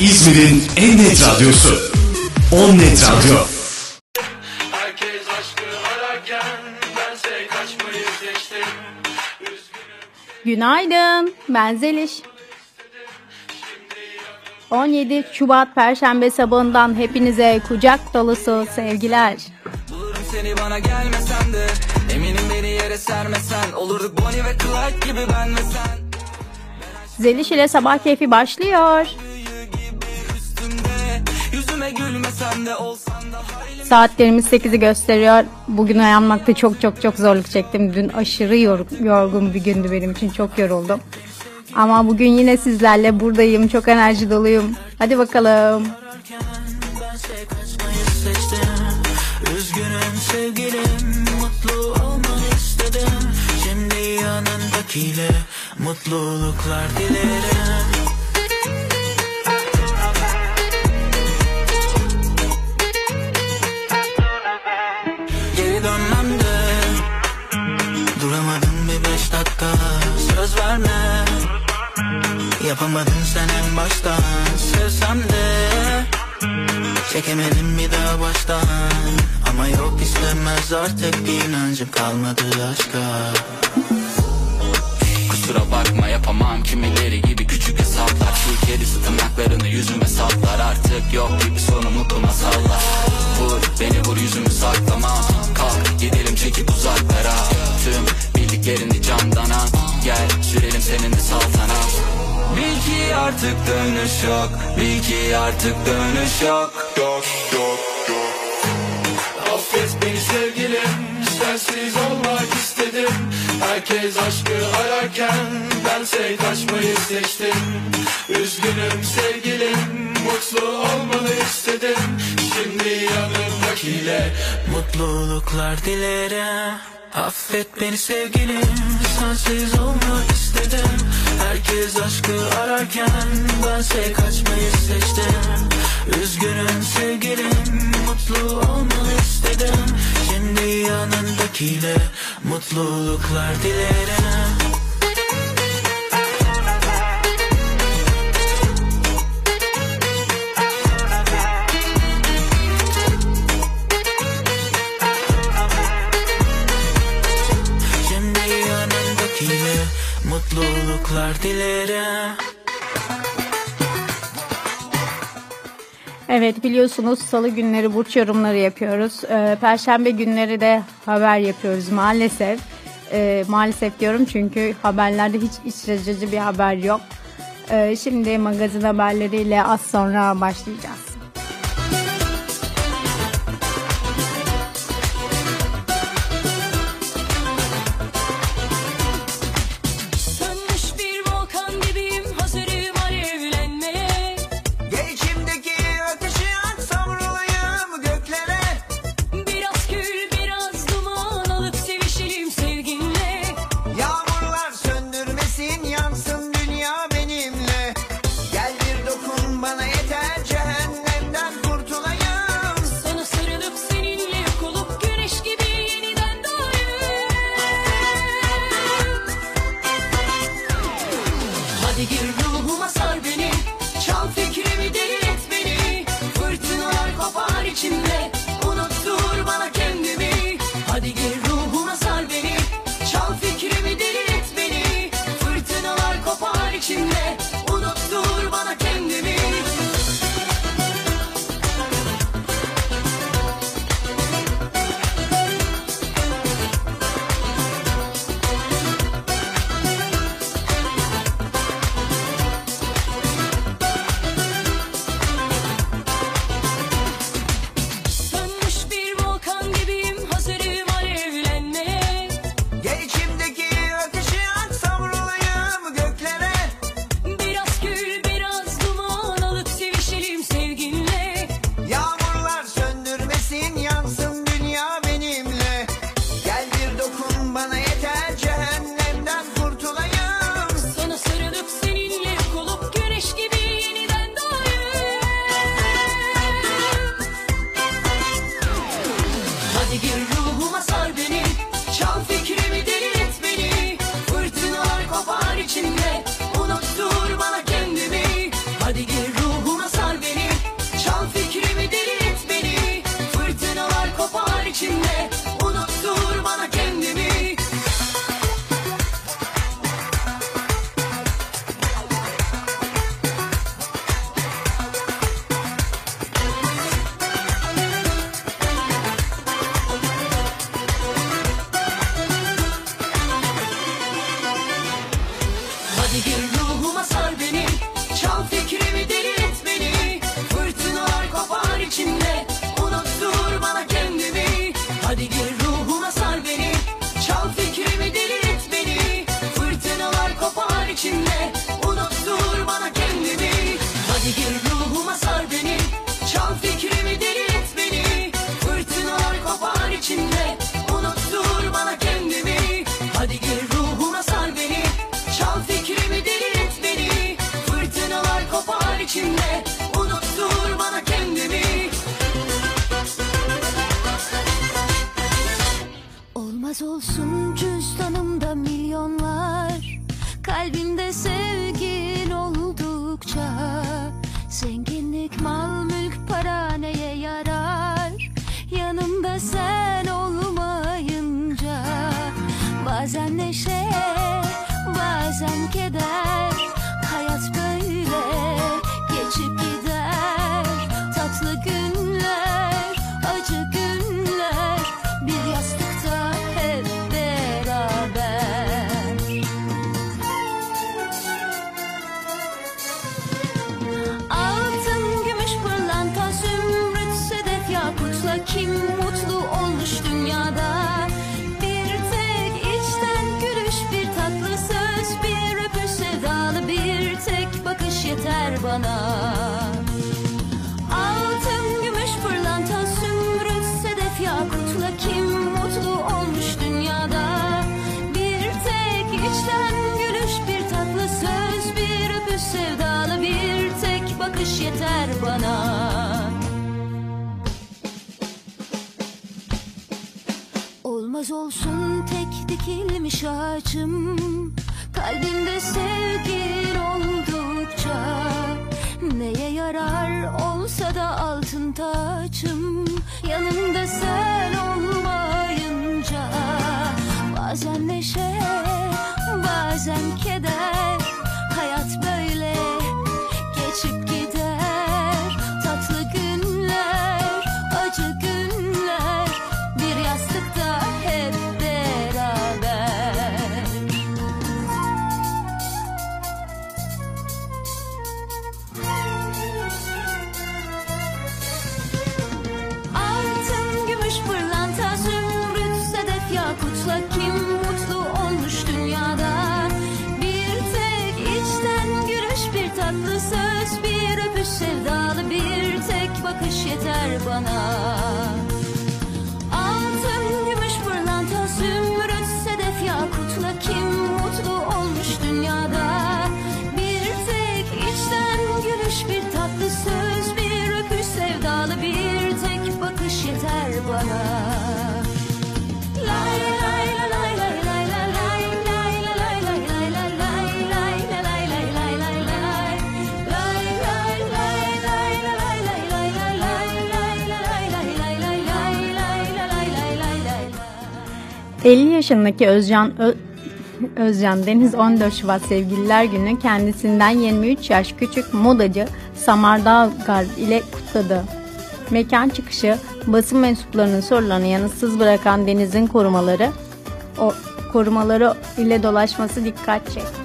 İzmir'in en net radyosu. On Net Radyo. Herkes aşkı ararken bense kaçmayı seçtim. Günaydın. Ben Zeliş. 17 Şubat Perşembe sabahından hepinize kucak dolusu sevgiler. Bulurum seni bana gelmesen de Eminim beni yere sermesen Olurduk Bonnie ve Clyde gibi ben ve sen Zeliş ile sabah keyfi başlıyor. Yüzüme gülmesen de olsan da Saatlerimiz 8'i gösteriyor. Bugün uyanmakta çok çok çok zorluk çektim. Dün aşırı yor- yorgun bir gündü benim için. Çok yoruldum. Ama bugün yine sizlerle buradayım. Çok enerji doluyum. Hadi bakalım. Üzgünüm sevgilim Mutlu olmanı istedim Şimdi yanındakiyle Mutluluklar dilerim dakika Söz verme. Yapamadın sen en baştan. Sevsem de Çekemedim bir daha baştan. Ama yok istemez artık bir inancım kalmadı aşka. Kusura bakma yapamam. Kimileri gibi küçük hesaplar. Şu kedisi tırnaklarını yüzüme saplar. Artık yok gibi sonu mutlu masallar Vur beni vur yüzümü saklamam Kalk gidelim çekip uzaklara Tüm bildiklerini camdan al Gel sürelim seninle saltanat Bil ki artık dönüş yok Bil ki artık dönüş yok Yok yok yok. Affet beni sevgilim, sensiz olmak istedim. Herkes aşkı ararken bense kaçmayı seçtim. Üzgünüm sevgilim, mutlu olmanı istedim. Şimdi yanımdakiyle Mutluluklar dilerim Affet beni sevgilim Sensiz olmak istedim. Herkes aşkı ararken Bense kaçmayı seçtim. Üzgünüm sevgilim Mutlu olmanı istedim. Şimdi yanındakiyle Mutluluklar dilerim Mutluluklar dilerim Evet biliyorsunuz salı günleri burç yorumları yapıyoruz. Ee, Perşembe günleri de haber yapıyoruz maalesef. Ee, maalesef diyorum çünkü haberlerde hiç iç bir haber yok. Ee, şimdi magazin haberleriyle az sonra başlayacağız. yaşındaki Özcan Ö Özcan Deniz 14 Şubat Sevgililer Günü kendisinden 23 yaş küçük modacı Samar Dağgar ile kutladı. Mekan çıkışı basın mensuplarının sorularını yanıtsız bırakan Deniz'in korumaları o korumaları ile dolaşması dikkat çekti.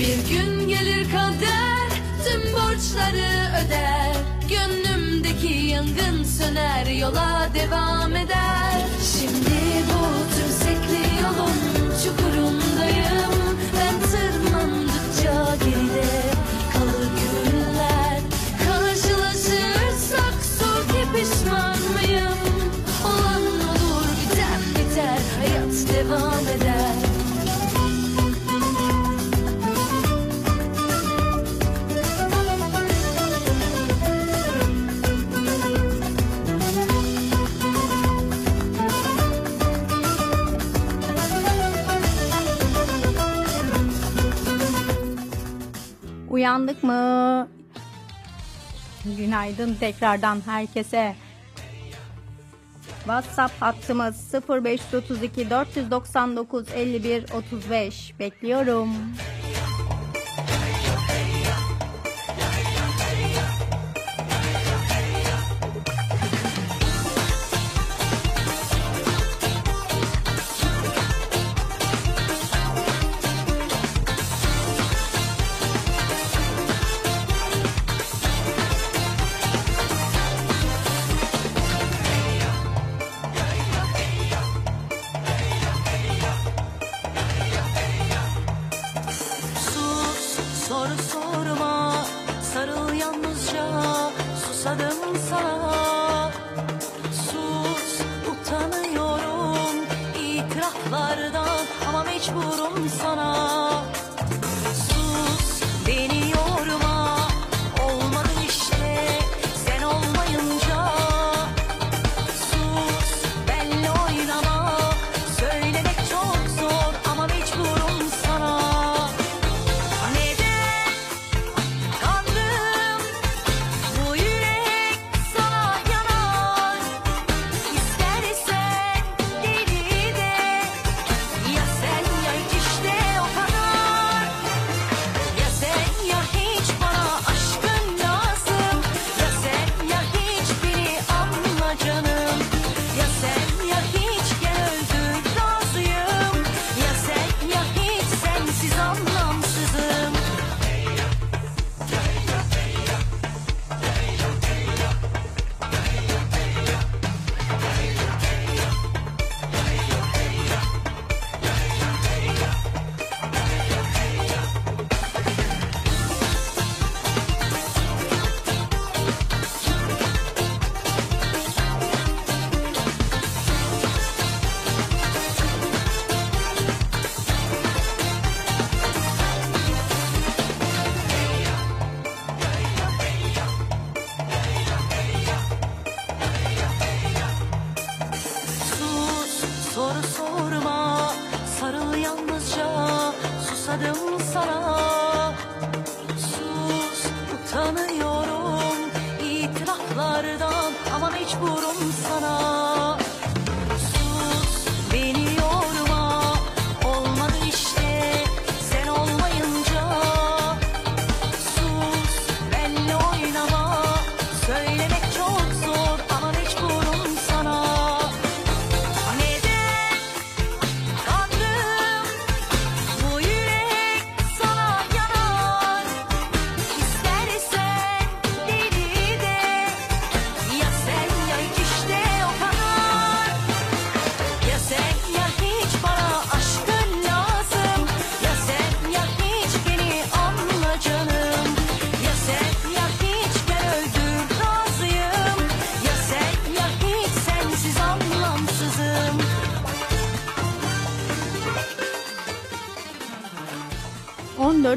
Bir gün gelir kader tüm borçları öder. Gönlümdeki yangın söner yola devam eder. Uyandık mı? Günaydın tekrardan herkese. WhatsApp hattımız 0532 499 51 35 bekliyorum.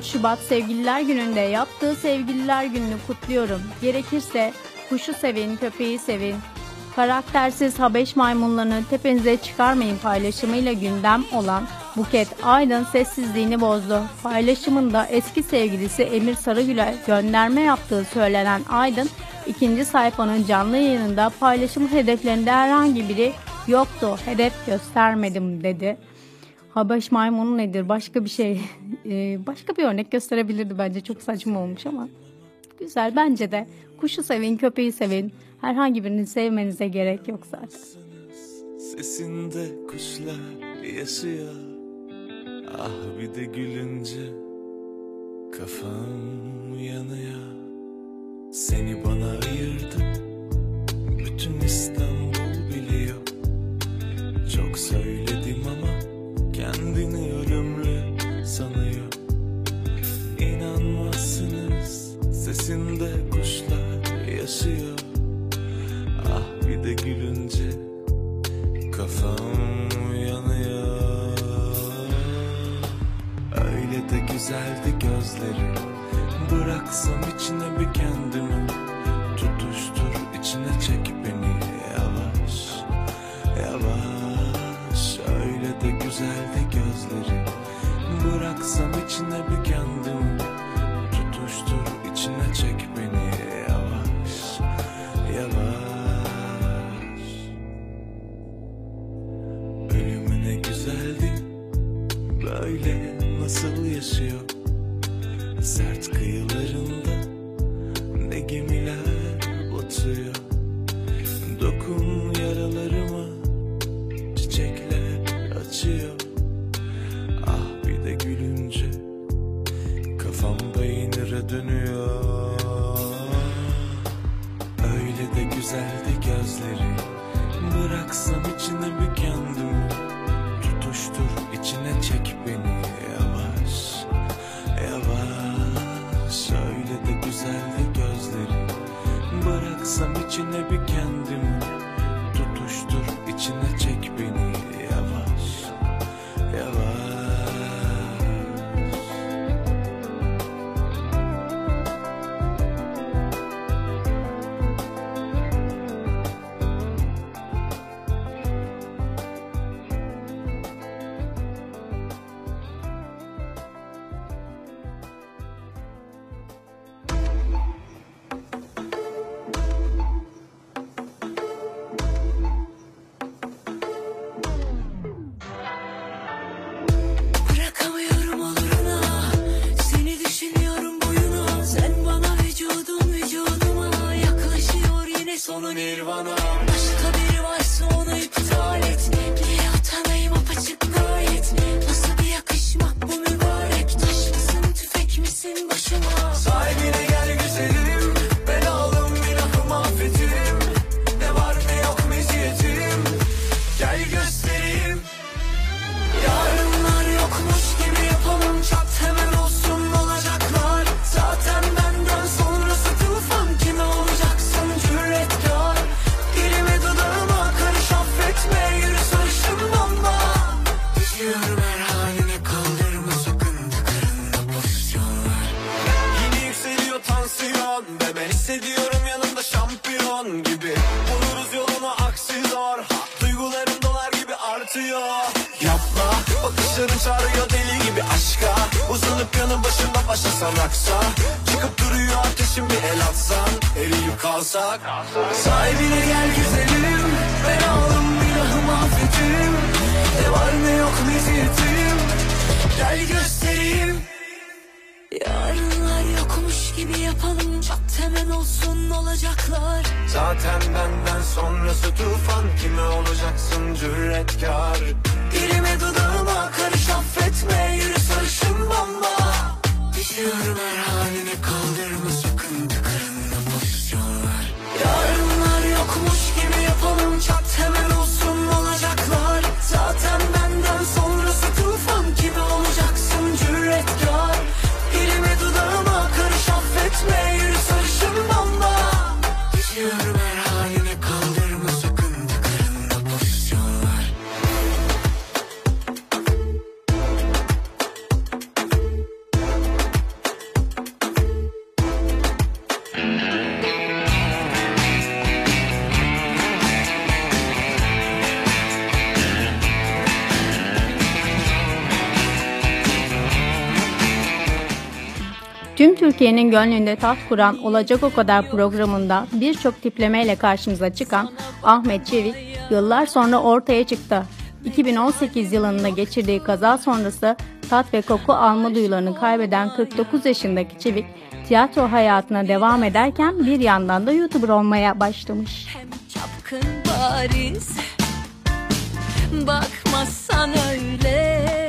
14 Şubat Sevgililer Günü'nde yaptığı Sevgililer Günü'nü kutluyorum. Gerekirse kuşu sevin, köpeği sevin. Karaktersiz Habeş maymunlarını tepenize çıkarmayın paylaşımıyla gündem olan Buket Aydın sessizliğini bozdu. Paylaşımında eski sevgilisi Emir Sarıgül'e gönderme yaptığı söylenen Aydın, ikinci sayfanın canlı yayınında paylaşım hedeflerinde herhangi biri yoktu, hedef göstermedim dedi. Habeş maymunu nedir? Başka bir şey, Ee, başka bir örnek gösterebilirdi bence. Çok saçma olmuş ama güzel bence de. Kuşu sevin, köpeği sevin. Herhangi birini sevmenize gerek yok zaten. Sesinde kuşlar yaşıyor Ah bir de gülünce Kafam yanıyor Seni bana ayırdı Bütün İstanbul biliyor Çok söyledim Kendini ölümlü sanıyor. İnanmazsınız Sesinde kuşlar yaşıyor. Ah bir de gülünce Kafam yanıyor Öyle de güzeldi gözleri Bıraksam içine bir kendimi Tutuştur içine çek de güzeldi gözleri Bıraksam içine bir kendimi Türkiye'nin gönlünde taht kuran Olacak O Kadar programında birçok tiplemeyle karşımıza çıkan Ahmet Çevik yıllar sonra ortaya çıktı. 2018 yılında geçirdiği kaza sonrası tat ve koku alma duyularını kaybeden 49 yaşındaki Çevik tiyatro hayatına devam ederken bir yandan da YouTuber olmaya başlamış. Hem bariz Bakmazsan öyle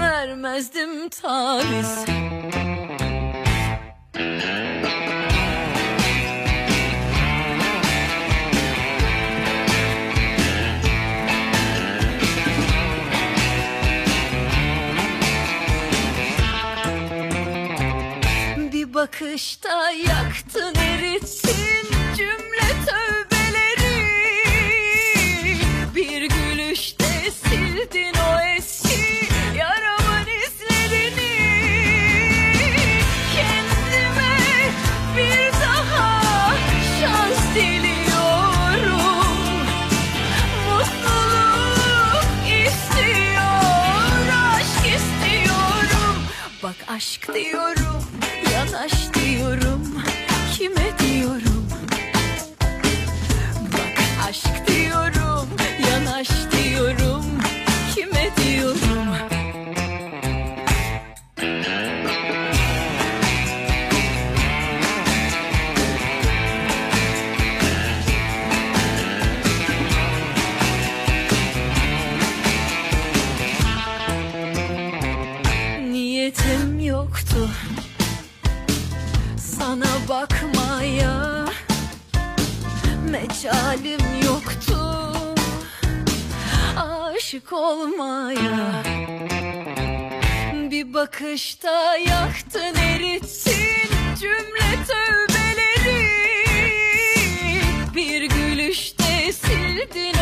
Vermezdim taviz bakışta yaktın erittin cümle tövbeleri. Bir gülüşte sildin o eski yaramın izlerini. Kendime bir daha şans diliyorum. Mutluluk istiyor, aşk istiyorum. Bak aşk diyorum Kime olmaya. Bir bakışta yaktın erittin cümle tövbeleri. Bir gülüşte sildin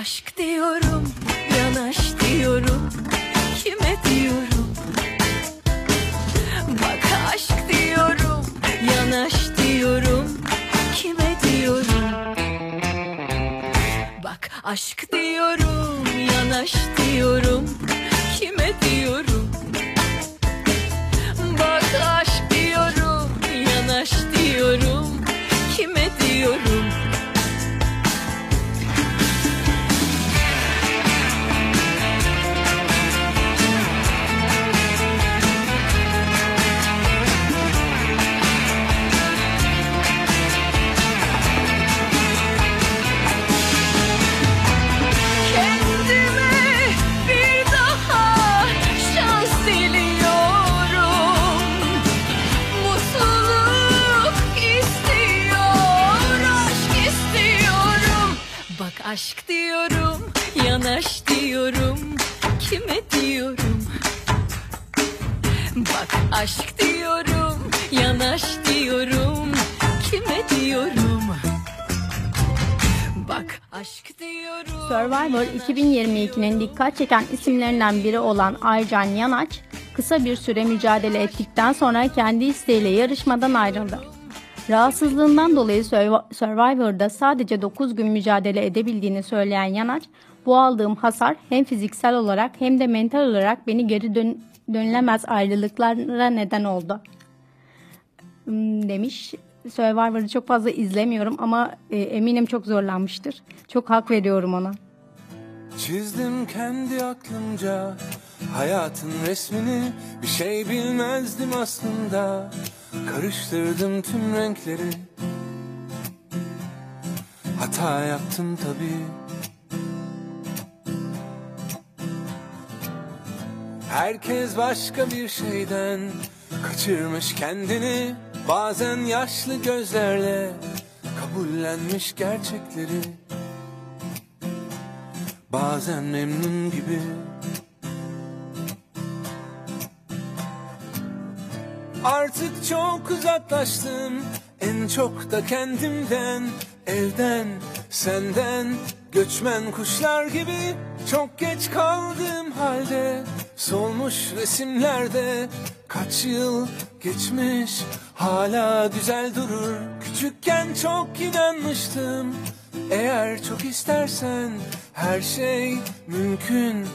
Bak dikkat çeken isimlerinden biri olan Aycan Yanaç, kısa bir süre mücadele ettikten sonra kendi isteğiyle yarışmadan ayrıldı. Rahatsızlığından dolayı Survi- Survivor'da sadece 9 gün mücadele edebildiğini söyleyen Yanaç, bu aldığım hasar hem fiziksel olarak hem de mental olarak beni geri dön- dönülemez ayrılıklara neden oldu Hmm, demiş. Survivor'ı çok fazla izlemiyorum ama e, eminim çok zorlanmıştır. Çok hak veriyorum ona. Çizdim kendi aklımca hayatın resmini. Bir şey bilmezdim aslında. Karıştırdım tüm renkleri. Hata yaptım tabii. Herkes başka bir şeyden Kaçırmış kendini. Bazen yaşlı gözlerle Kabullenmiş gerçekleri Bazen memnun gibi. Artık çok uzaklaştım. En çok da kendimden Evden Senden. Göçmen kuşlar gibi çok geç kaldığım halde. Solmuş resimlerde kaç yıl geçmiş Hala güzel durur. Küçükken çok inanmıştım. Eğer çok istersen her şey mümkün.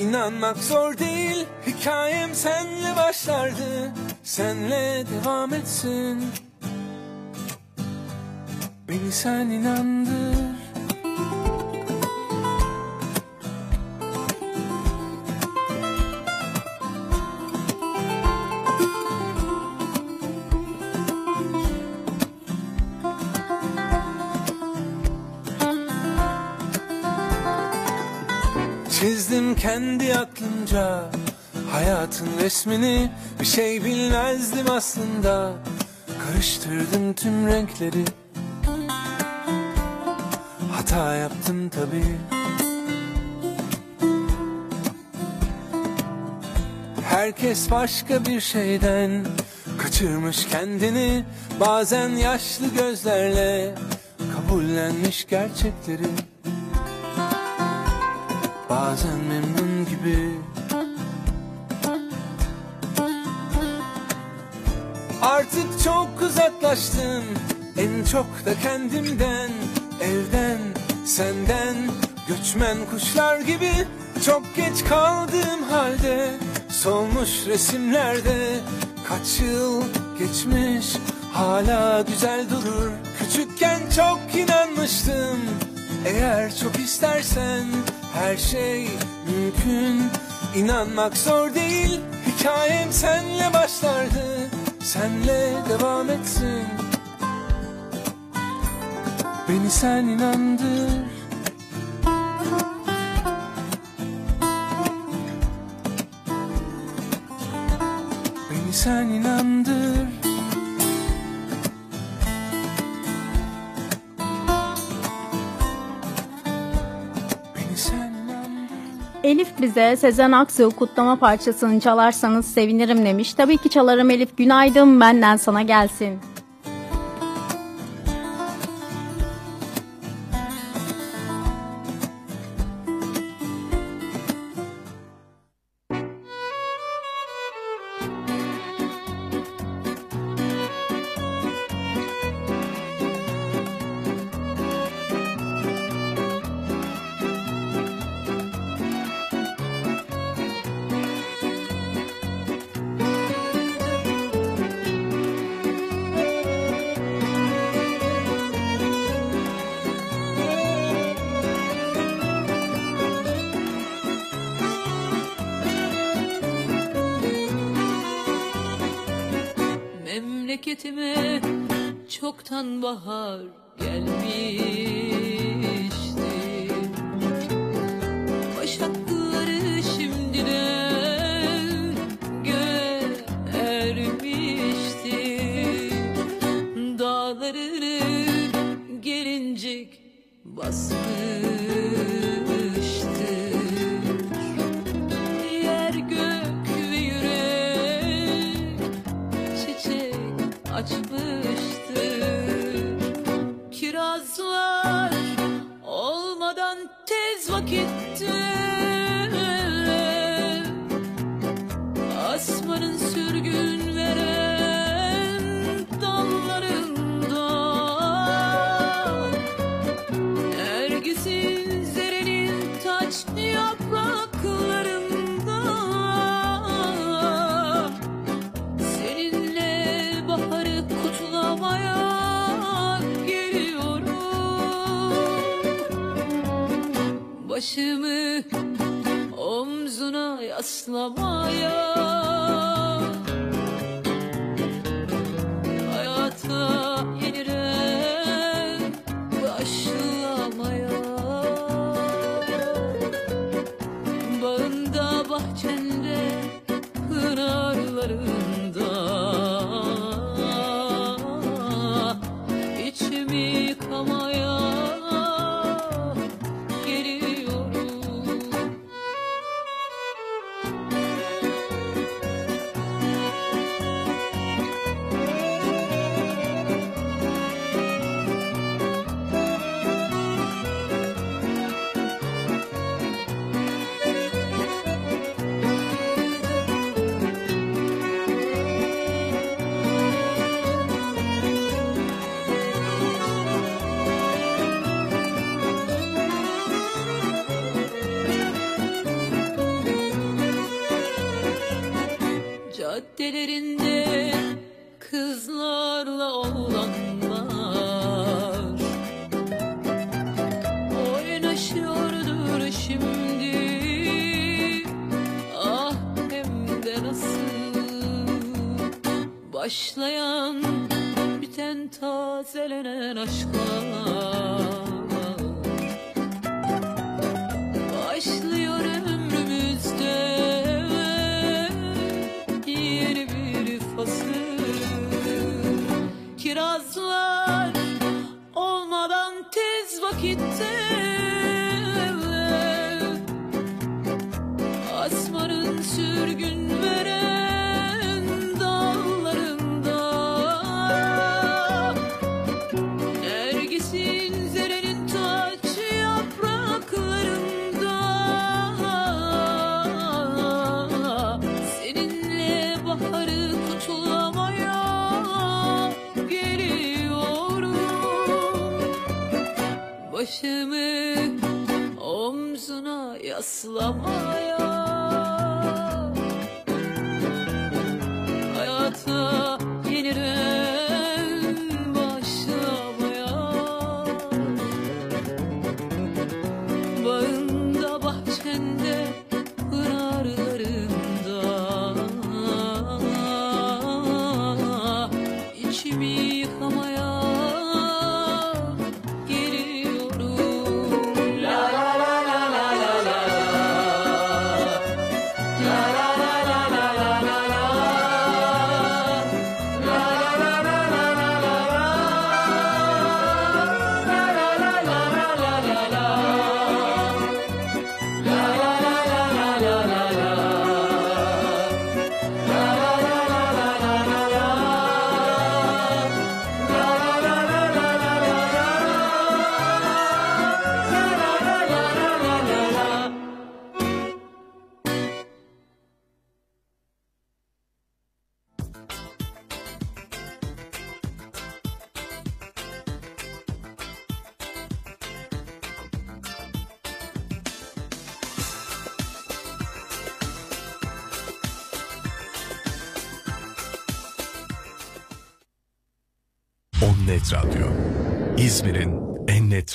İnanmak zor değil. Hikayem senle başlardı. Senle devam etsin. Beni sen inandır kendi aklımca Hayatın resmini Bir şey bilmezdim aslında. Karıştırdım tüm renkleri. Hata yaptım tabii. Herkes başka bir şeyden Kaçırmış kendini. Bazen yaşlı gözlerle Kabullenmiş gerçekleri Bazen memnun gibi. Artık çok uzaklaştım. En çok da kendimden Evden, senden. Göçmen kuşlar gibi Çok geç kaldığım halde Solmuş resimlerde Kaç yıl geçmiş Hala güzel durur. Küçükken çok inanmıştım. Eğer çok istersen her şey mümkün. İnanmak zor değil. Hikayem senle başlardı. Senle devam etsin. Beni sen inandır. Beni sen inandır Elif bize Sezen Aksu kutlama parçasını çalarsanız sevinirim demiş. Tabii ki çalarım Elif. Günaydın benden sana gelsin. Çoktan bahar caddelerinde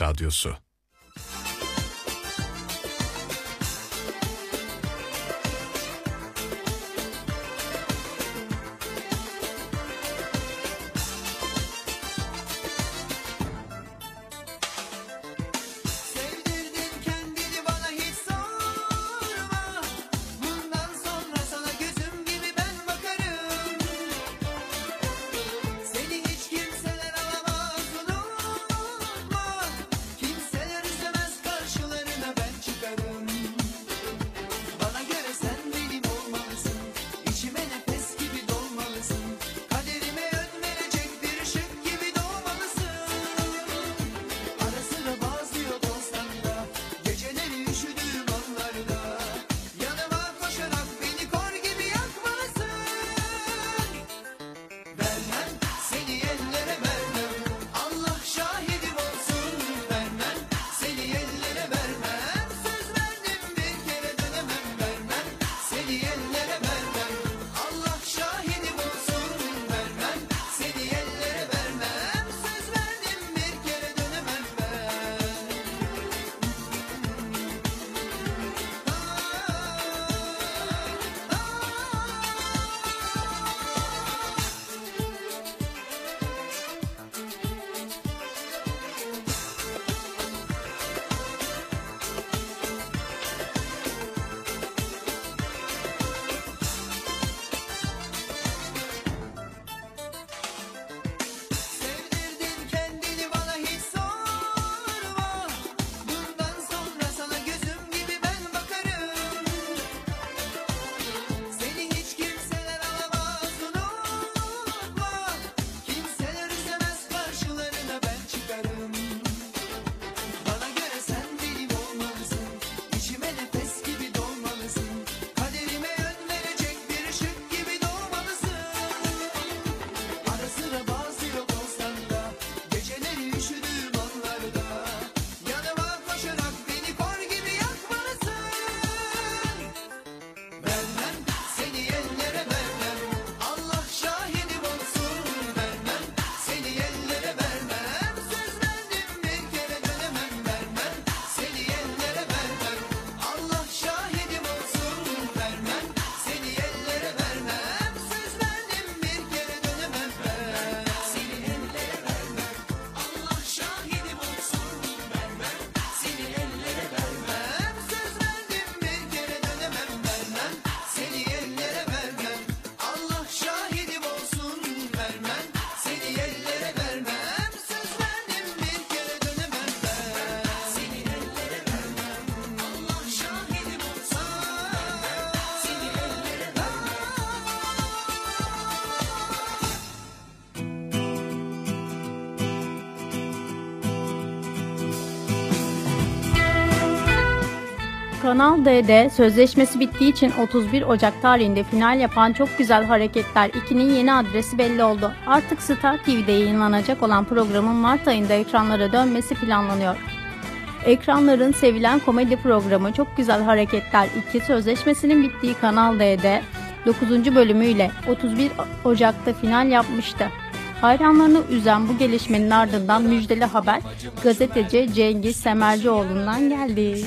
radyosu. Kanal D'de sözleşmesi bittiği için 31 Ocak tarihinde final yapan Çok Güzel Hareketler 2'nin yeni adresi belli oldu. Artık Star TV'de yayınlanacak olan programın Mart ayında ekranlara dönmesi planlanıyor. Ekranların sevilen komedi programı Çok Güzel Hareketler 2 sözleşmesinin bittiği Kanal D'de 9. bölümüyle 31 Ocak'ta final yapmıştı. Hayranlarını üzen bu gelişmenin ardından müjdeli haber gazeteci Cengiz Semercioğlu'ndan geldi.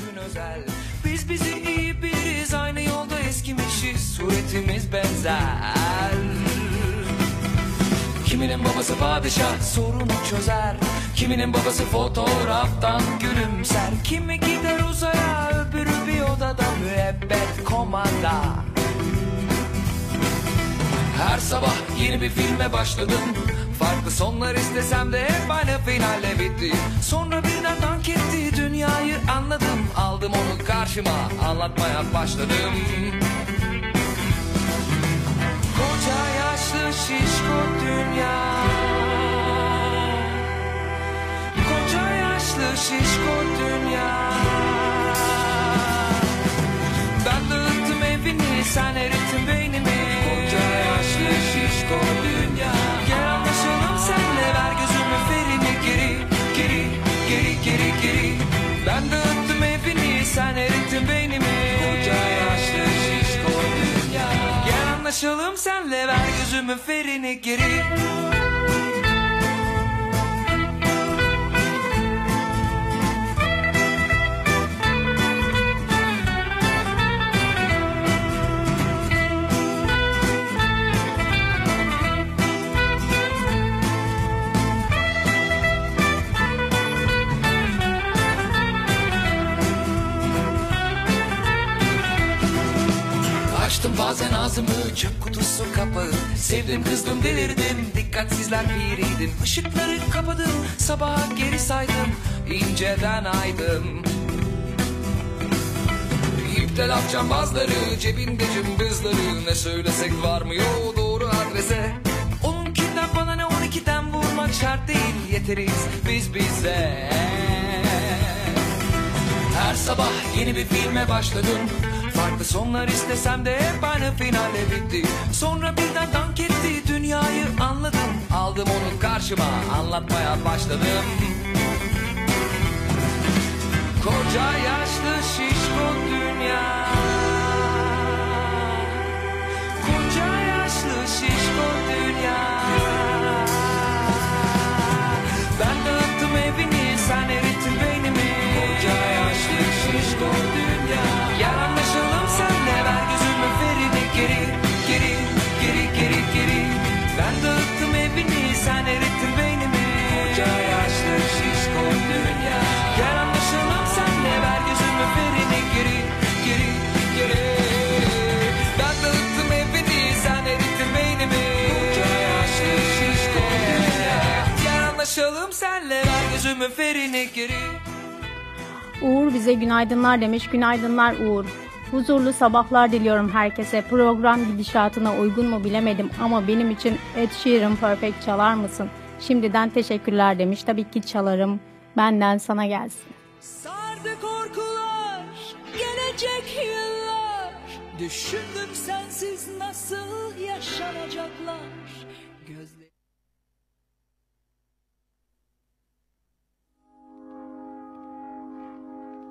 Biz bizi iyi biliriz aynı yolda eskimişiz. Suretimiz benzer. Kiminin babası padişah? Sorunu çözer. Kiminin babası fotoğraftan gülümser. Kimi gider uzaya öbürü bir odada müebbet komanda. Her sabah yeni bir filme başladım. Farklı sonlar istesem de hep aynı finalle bitti. Sonra birden dank etti. Dünyayı anladım Aldım onu karşıma. Anlatmaya başladım. Koca yaşlı şişko dünya. Koca yaşlı şişko dünya. Ben dağıttım evini sen erittin beynimi. Koca yaşlı şişko dünya. Gel anlaşalım senle ver gözümün ferini. Geri Geri geri geri geri. Ben dağıttım sen erittin beynimi. Koca yaşlı şişko dünya. Gel anlaşalım senle ver gözümün ferini geri ağzımı çöp kutusu kapağı. Sevdim kızdım delirdim. Dikkatsizler biriydim. Işıkları kapadım. Sabaha geri saydım. İnceden aydım. İpte laf cambazları cebinde cımbızları. Ne söylesek varmıyor doğru adrese. Onunkinden bana ne? On ikiden vurmak şart değil. Yeteriz biz bize. Her sabah yeni bir filme başladım Farklı sonlar istesem de hep aynı finalle bitti. Sonra birden dank etti dünyayı anladım. Aldım onu karşıma anlatmaya başladım. Koca yaşlı şişko dünya. Koca yaşlı şişko dünya gözümün ferini geri Uğur bize günaydınlar demiş. Günaydınlar Uğur. Huzurlu sabahlar diliyorum herkese. Program gidişatına uygun mu bilemedim ama benim için Ed Sheeran Perfect çalar mısın? Şimdiden teşekkürler demiş. Tabii ki çalarım. Benden sana gelsin. Sardı korkular gelecek yıllar Düşündüm sensiz nasıl yaşanacaklar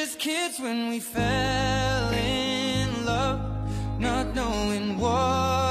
Just kids when we fell in love, not knowing what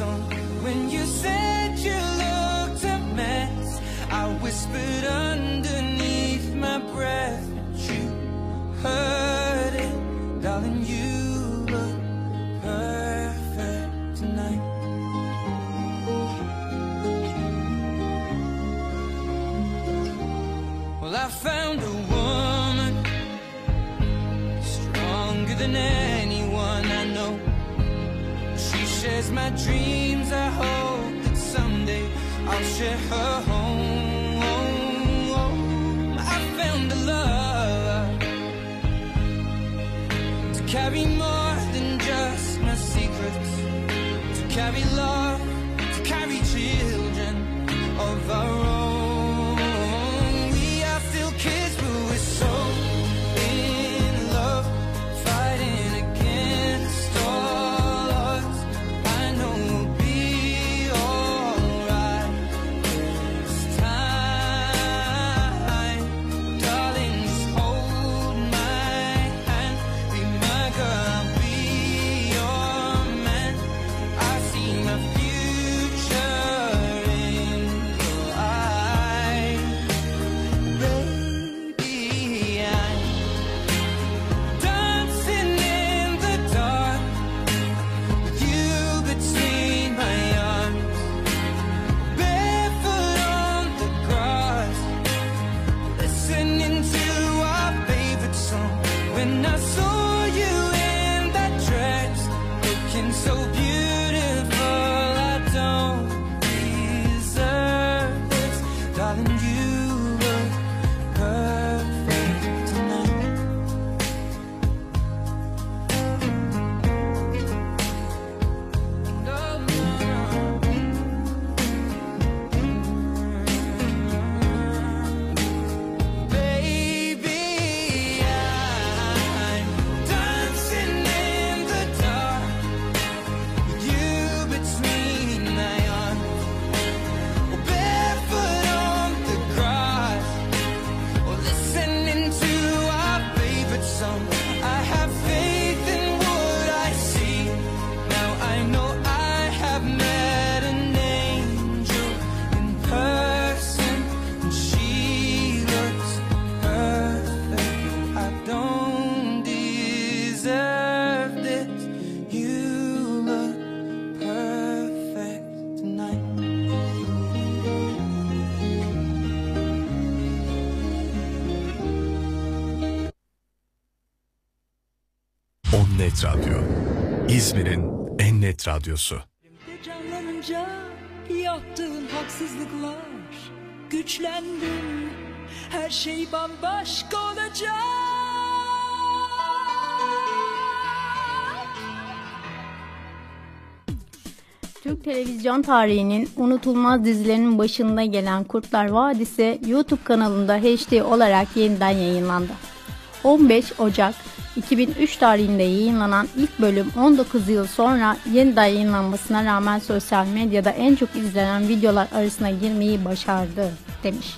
When you said you looked a mess, I whispered underneath my breath, you heard it, darling. You look perfect tonight. Well, I found a woman stronger than anyone dreams. I hope that someday I'll share her home. I found a love to carry more Net Radyo. İzmir'in en net radyosu. Canlanınca yaptığın haksızlıklar Güçlendim her şey bambaşka olacak Türk televizyon tarihinin unutulmaz dizilerinin başında gelen Kurtlar Vadisi YouTube kanalında HD olarak yeniden yayınlandı. 15 Ocak 2003 tarihinde yayınlanan ilk bölüm 19 yıl sonra yeniden yayınlanmasına rağmen sosyal medyada en çok izlenen videolar arasına girmeyi başardı demiş.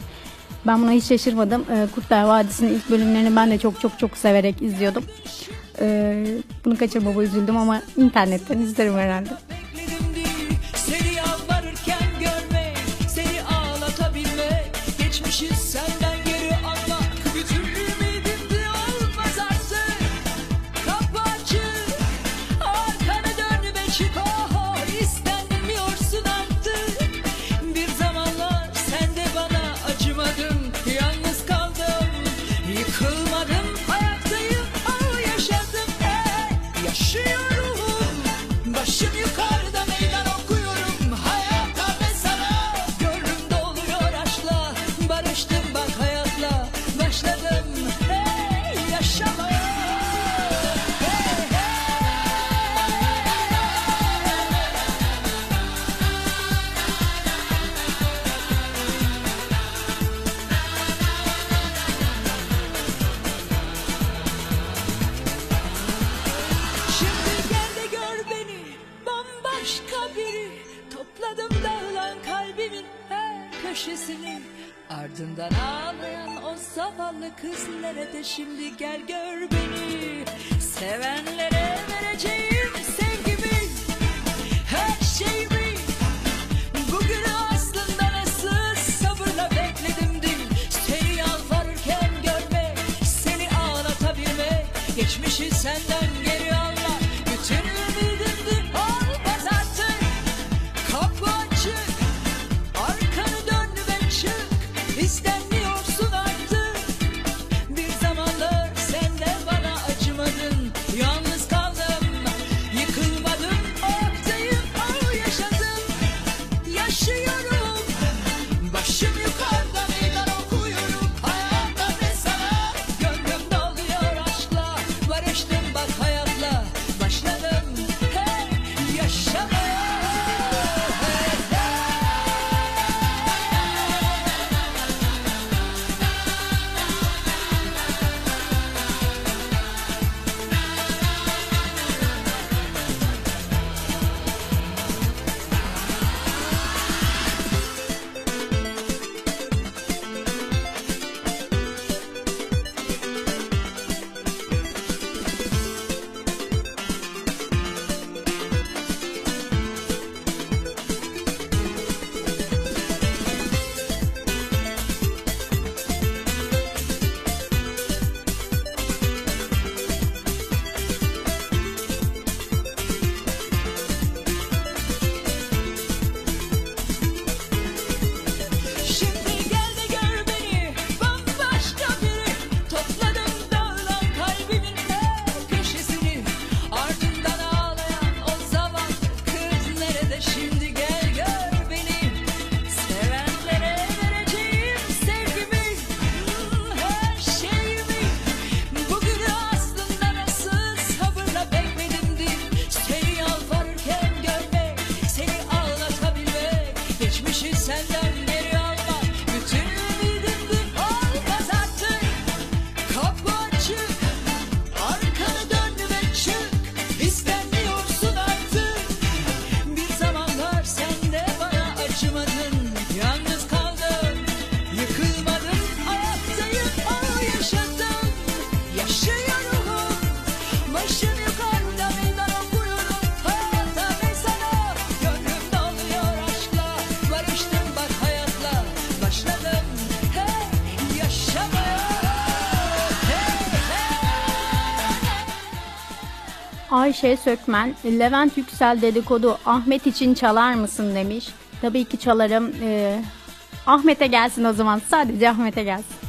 Ben buna hiç şaşırmadım. Ee, Kurtlar Vadisi'nin ilk bölümlerini ben de çok çok çok severek izliyordum. Ee, bunu kaçırmama üzüldüm ama internetten izlerim herhalde. Ayşe Sökmen, Levent Yüksel dedikodu Ahmet için çalar mısın demiş. Tabii ki çalarım. Ee, Ahmet'e gelsin o zaman. Sadece Ahmet'e gelsin.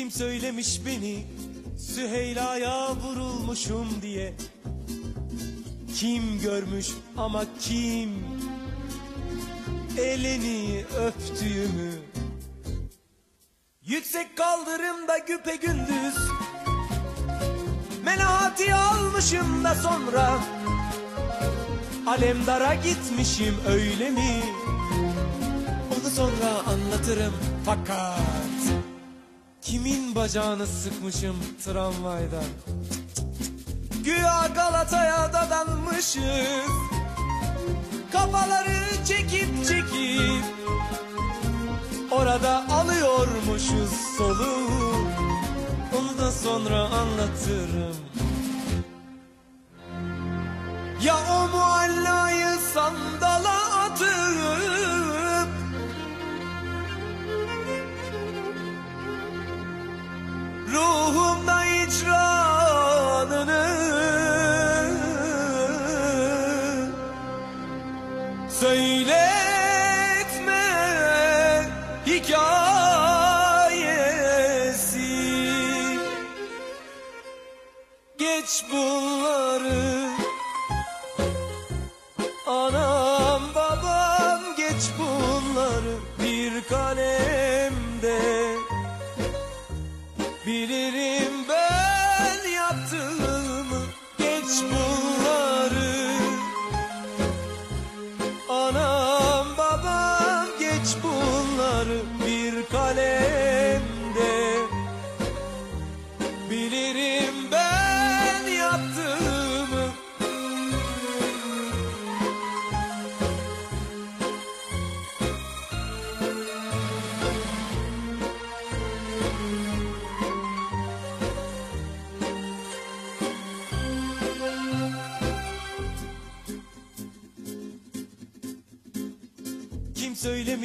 Kim söylemiş beni? Süheyla'ya vurulmuşum diye. Kim görmüş ama kim? Elini öptüğümü. Yüksek kaldırımda güpe gündüz. Menahati almışım da sonra. Alemdara gitmişim öyle mi? Onu sonra anlatırım fakat Kimin bacağını sıkmışım tramvayda Güya Galata'ya dadanmışız. Kafaları çekip çekip Orada alıyormuşuz solu. Onu da sonra anlatırım. Ya o muallayı sandala atırım ruhum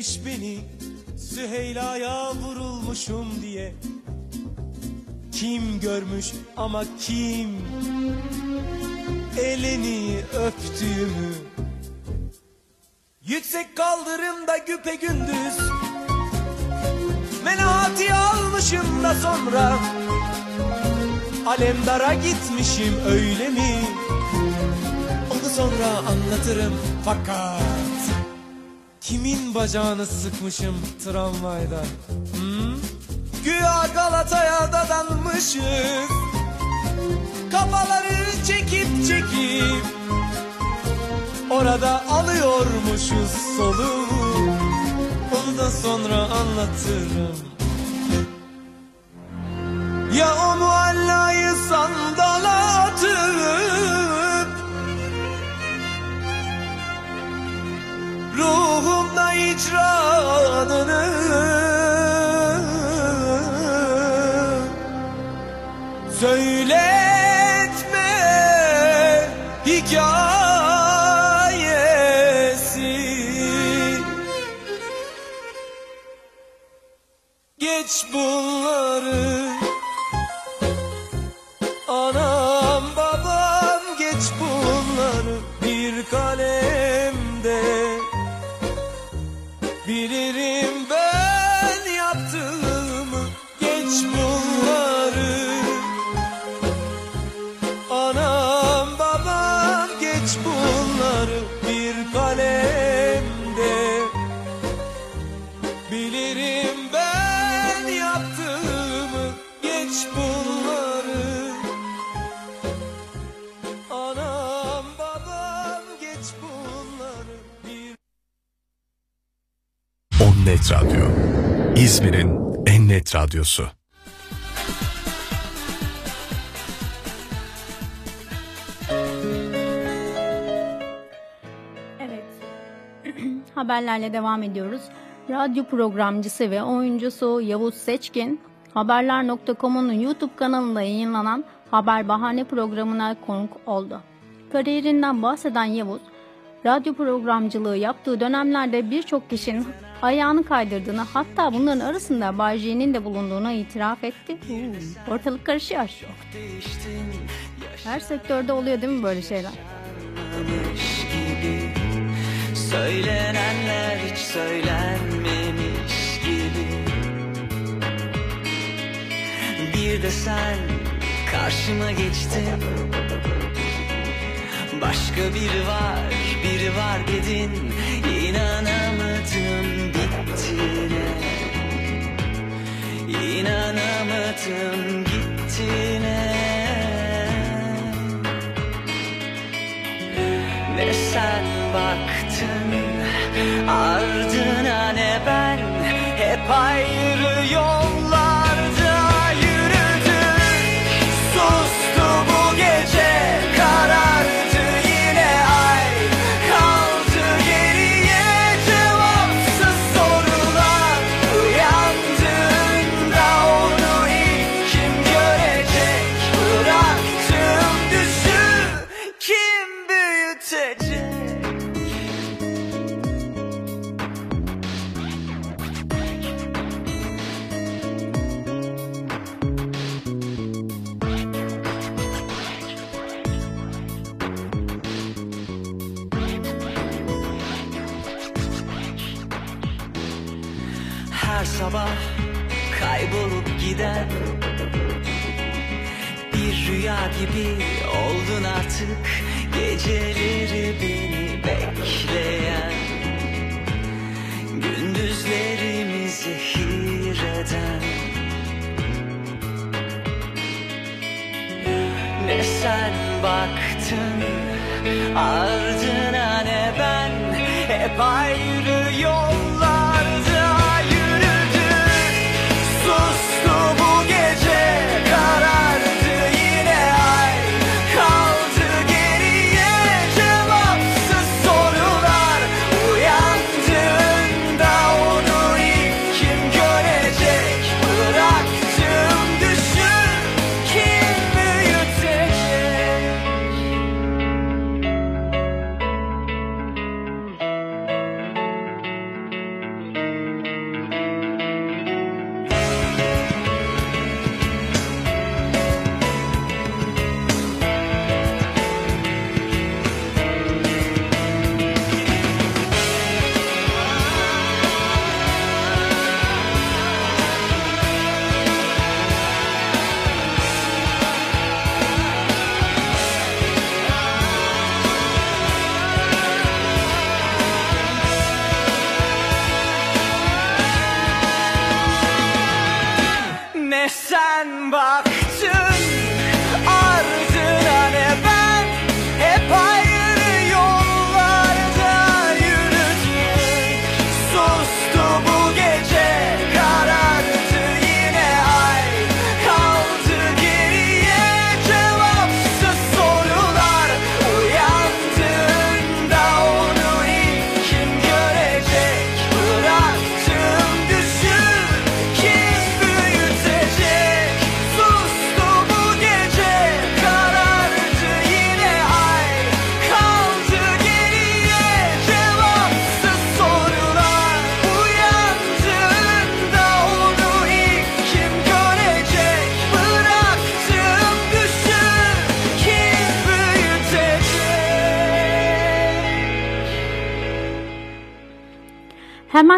söylemiş beni Süheyla'ya vurulmuşum diye. Kim görmüş ama kim? Elini öptüğümü. Yüksek kaldırımda güpe gündüz. Menahati almışım da sonra. Alemdara gitmişim öyle mi? Onu sonra anlatırım fakat Kimin bacağını sıkmışım tramvayda? Hmm? Güya Galata'ya dadanmışız. Kafaları çekip çekip Orada alıyormuşuz soluğu Onu da sonra anlatırım Ya o muallayı sandala atıp Ruhumda icranını Söyletme hikayesi. Geç bunları radyosu. Evet. Haberlerle devam ediyoruz. Radyo programcısı ve oyuncusu Yavuz Seçkin, Haberler.com'un YouTube kanalında yayınlanan Haber Bahane programına konuk oldu. Kariyerinden bahseden Yavuz, radyo programcılığı yaptığı dönemlerde birçok kişinin ayağını kaydırdığını hatta bunların arasında Bay de bulunduğunu itiraf etti. Ortalık karışıyor. Her sektörde oluyor değil mi böyle şeyler? Söylenenler hiç söylenmemiş gibi Bir de sen karşıma geçtin Başka biri var, biri var dedin İnanamadım bittiğine İnanamadım gittiğine. Ne sen baktın ardına ne ben? Hep ayrı yollarda gibi oldun artık Geceleri beni bekleyen. Gündüzlerimi zehir eden. Ne sen baktın ardına ne ben? Hep ayrı yollarda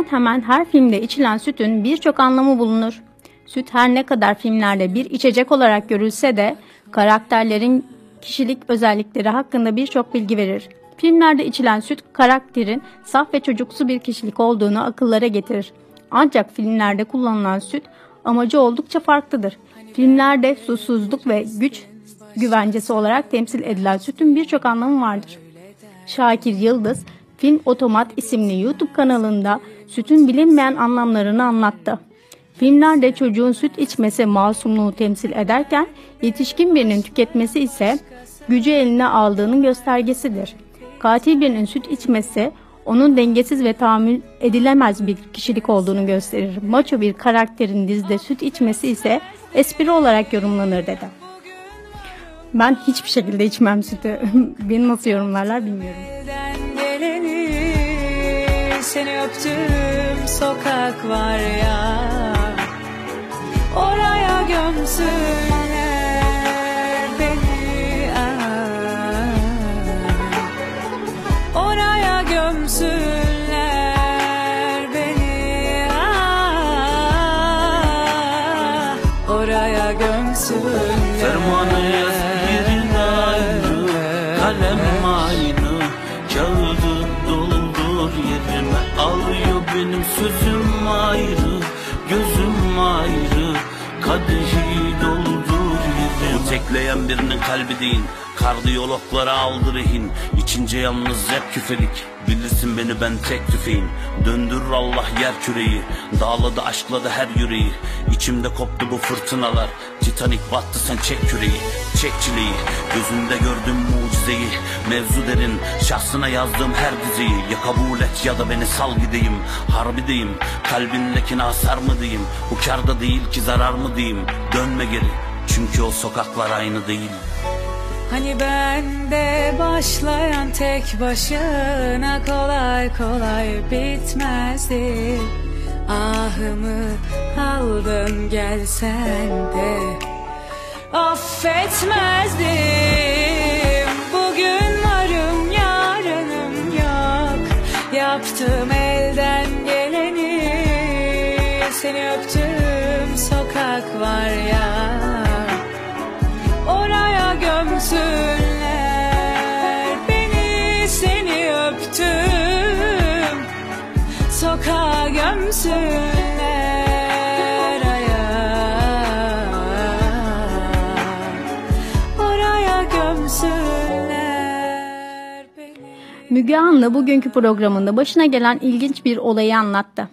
Hemen her filmde içilen sütün birçok anlamı bulunur. Süt her ne kadar filmlerde bir içecek olarak görülse de karakterlerin kişilik özellikleri hakkında birçok bilgi verir. Filmlerde içilen süt karakterin saf ve çocuksu bir kişilik olduğunu akıllara getirir. Ancak filmlerde kullanılan süt amacı oldukça farklıdır. Filmlerde susuzluk ve güç güvencesi olarak temsil edilen sütün birçok anlamı vardır. Şakir Yıldız, Film Otomat isimli YouTube kanalında sütün bilinmeyen anlamlarını anlattı. Filmlerde çocuğun süt içmesi masumluğu temsil ederken yetişkin birinin tüketmesi ise gücü eline aldığının göstergesidir. Katil birinin süt içmesi onun dengesiz ve tahammül edilemez bir kişilik olduğunu gösterir. Maço bir karakterin dizide süt içmesi ise espri olarak yorumlanır dedi. Ben hiçbir şekilde içmem sütü. Beni nasıl yorumlarlar bilmiyorum. Geleni Seni öptüm sokak var ya Oraya gömsünler beni ah. Oraya gömsünler ayrı Gözüm ayrı Kadehi doldur yerime Bu tekleyen birinin kalbi değil Kardiyologlara aldı rehin. İçince yalnız hep küfelik Bilirsin beni ben tek tüfeğim. Döndürür Allah yer küreyi Dağladı aşkladı her yüreği. İçimde koptu bu fırtınalar Titanik battı sen çek küreği Çek çileyi. Gözünde gördüm mucizeyi Mevzu derin Şahsına yazdığım her dizeyi. Ya kabul et ya da beni sal gideyim Harbideyim Kalbindekine hasar mı diyeyim Bu karda değil ki zarar mı diyeyim. Dönme geri Çünkü o sokaklar aynı değil. Hani bende başlayan tek başına kolay kolay bitmezdi. Ahımı aldın gelsen de affetmezdim Bugün varım yarınım yok. Yaptım elden geleni Seni öptüm sokak var ya. Oraya gömsünler beni seni öptüm. Sokağa gömsünler Müge Anlı bugünkü programında başına gelen ilginç bir olayı anlattı.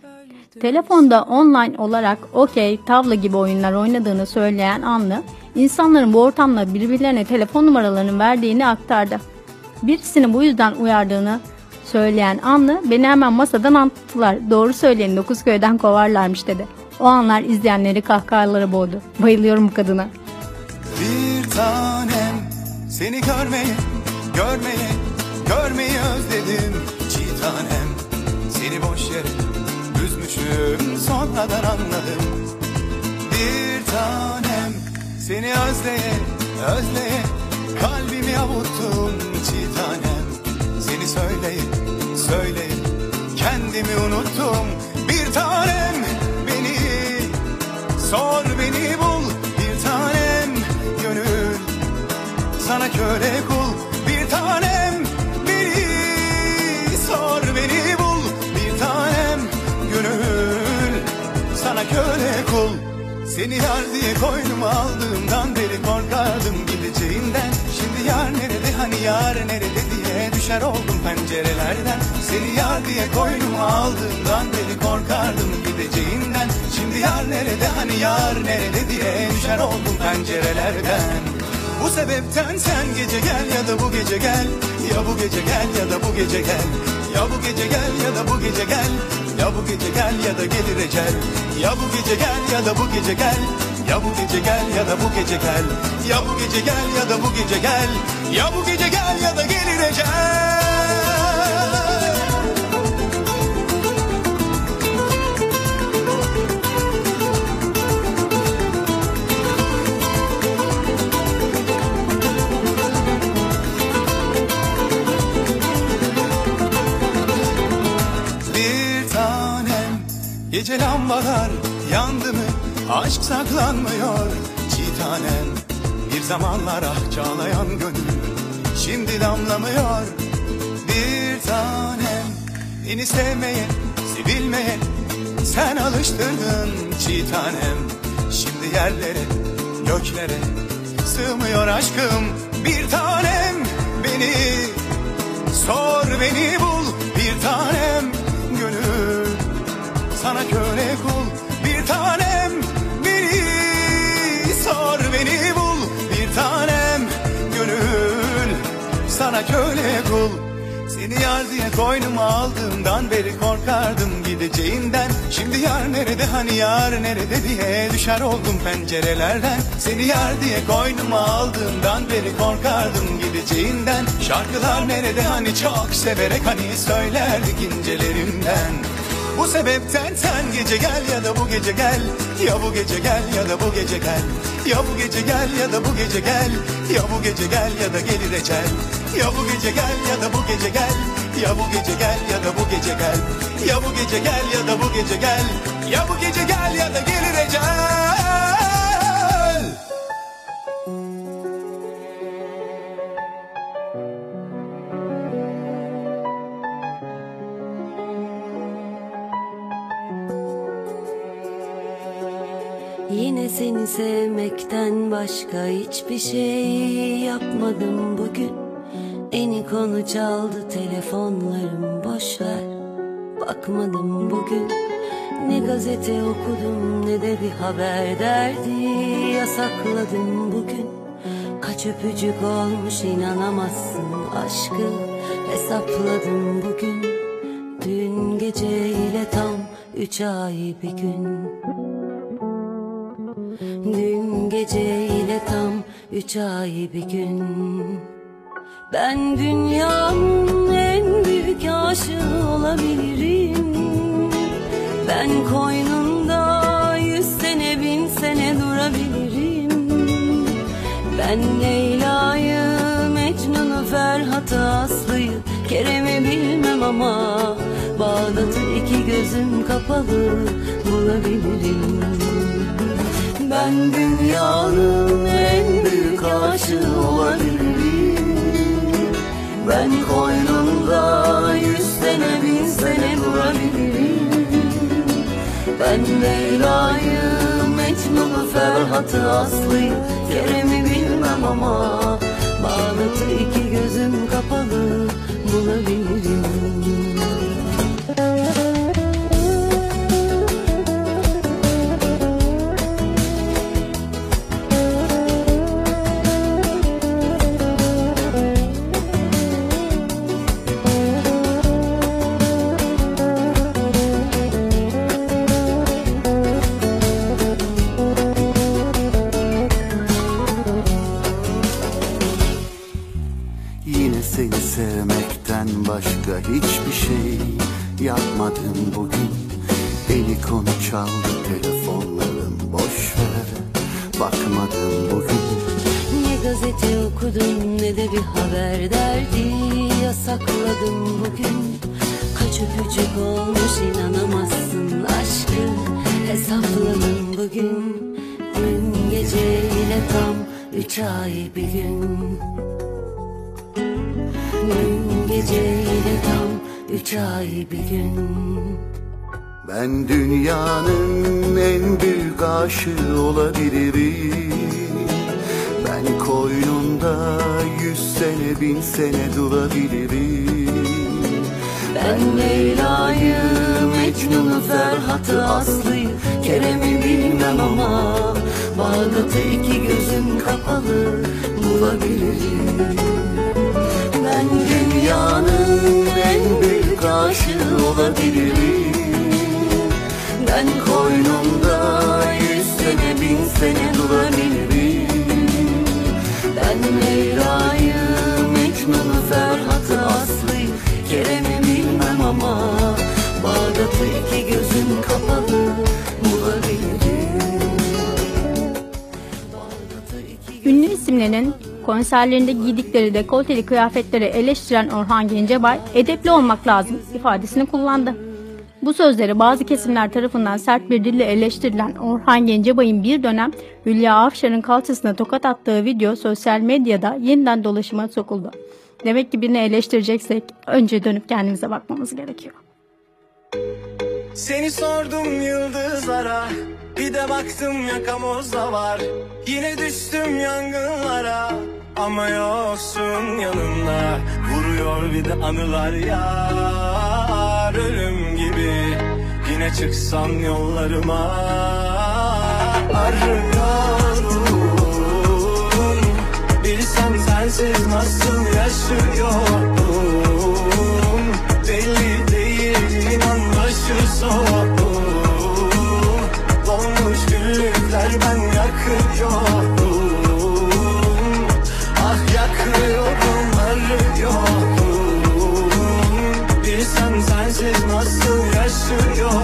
Telefonda online olarak okey, tavla gibi oyunlar oynadığını söyleyen Anlı, insanların bu ortamda birbirlerine telefon numaralarını verdiğini aktardı. Birisini bu yüzden uyardığını söyleyen Anlı, beni hemen masadan attılar. Doğru söyleyin Dokuzköy'den kovarlarmış dedi. O anlar izleyenleri kahkahalara boğdu. Bayılıyorum bu kadına. Bir tanem seni görmeyi, görmeyi, görmeyi özledim. Çiğ tanem seni boş yere üzmüşüm sonradan anladım. Bir tanem seni özleye, özleye kalbimi avuttum. Çiğ tanem seni söyleyip, söyleyip kendimi unuttum. Bir tanem beni sor beni bul. Bir tanem gönül sana köle kul. Köle kul. Seni yar diye koynuma aldığımdan beri korkardım gideceğinden. Şimdi yar nerede hani yar nerede diye düşer oldum pencerelerden. Seni yar diye koynuma aldığımdan beri korkardım gideceğinden. Şimdi yar nerede hani yar nerede diye düşer oldum pencerelerden. Bu sebepten sen gece gel ya da bu gece gel Ya bu gece gel ya da bu gece gel Ya bu gece gel ya da bu gece gel Ya bu gece gel ya da gelir ecel Ya bu gece gel ya da bu gece gel Ya bu gece gel ya da bu gece gel Ya bu gece gel ya da bu gece gel Ya bu gece gel ya da gelir ecel Gece lambalar yandı mı? Aşk saklanmıyor. Çiğ tanem bir zamanlar ah çağlayan gönül Şimdi damlamıyor. Bir tanem Beni sevmeye, sevilmeye sen alıştırdın çiğ tanem. Şimdi yerlere, göklere sığmıyor aşkım bir tanem. Beni sor beni bul bir tanem sana köle kul bir tanem. Beni sor beni bul. Bir tanem gönül. Sana köle kul. Seni yar diye koynuma aldığımdan beri korkardım gideceğinden. Şimdi yar nerede hani yar nerede diye düşer oldum pencerelerden. Seni yar diye koynuma aldığımdan beri korkardım gideceğinden. Şarkılar nerede hani çok severek hani söylerdik incelerimden bu sebepten sen gece gel ya da bu gece gel Ya bu gece gel ya da bu gece gel Ya bu gece gel ya da bu gece gel Ya bu gece gel ya da gelir ecel Ya bu gece gel ya da bu gece gel Ya bu gece gel ya da bu gece gel Ya bu gece gel ya da bu gece gel Ya bu gece gel ya da gelir ecel sevmekten başka hiçbir şey yapmadım bugün. Eni konu çaldı telefonlarım boş ver Bakmadım bugün. Ne gazete okudum ne de bir haber derdi Yasakladım bugün. Kaç öpücük olmuş inanamazsın aşkı Hesapladım bugün. Dün gece ile tam üç ay bir gün Dün gece ile tam üç ay bir gün. Ben dünyanın en büyük aşığı olabilirim. Ben koynunda yüz sene bin sene durabilirim. Ben Leyla'yı, Mecnun'u, Ferhat'ı, Aslı'yı Kerem'i bilmem ama Bağdat'ı iki gözüm kapalı bulabilirim ben dünyanın en büyük aşığı olabilirim. Ben koynunda yüz sene bin sene durabilirim. Ben Leyla'yı, Mecnun'u, Ferhat'ı, Aslı'yı Kerem'i bilmem ama Bağdat'ı iki gözüm kapalı bulabilirim başka hiçbir şey yapmadım bugün. Beni konu çaldı telefonlarım boş ver. Bakmadım bugün. Ne gazete okudum ne de bir haber derdi Yasakladım bugün. Kaç öpücük olmuş inanamazsın aşkım. Hesapladım bugün. Dün geceyle tam üç ay bir gün. Dün geceyle tam üç ay bir gün. Ben dünyanın en büyük aşığı olabilirim. Ben koynunda yüz sene bin sene durabilirim. Ben Leyla'yı, Mecnun'u, Ferhat'ı, Aslı'yı Kerem'i bilmem ama Bağdat'ı iki gözüm kapalı bulabilirim Ben dünyanın en büyük aşığı olabilirim. Ben koynumda yüz sene bin sene durabilirim. Ben Leyla'yı, Mecnun'u, Ferhat'ı, Aslı'yı Kerem'i bilmem ama Bağdat'ı iki gözüm kapalı bulabilirim. Ünlü isimlerin konserlerinde giydikleri dekolteli kıyafetleri eleştiren Orhan Gencebay, edepli olmak lazım ifadesini kullandı. Bu sözleri bazı kesimler tarafından sert bir dille eleştirilen Orhan Gencebay'ın bir dönem Hülya Avşar'ın kalçasına tokat attığı video sosyal medyada yeniden dolaşıma sokuldu. Demek ki birini eleştireceksek önce dönüp kendimize bakmamız gerekiyor. Seni sordum yıldızlara Bir de baktım yakamozda var. Yine düştüm yangınlara. Ama yoksun yanımda. Vuruyor bir de anılar yar Ölüm gibi. Yine çıksam yollarıma. Arıyorum Bilsem sensiz nasıl yaşıyorum Belli değil inan başı soğuk ben yakıyorum Ah yakıyorum arıyorum Bilsem sensiz nasıl yaşıyorum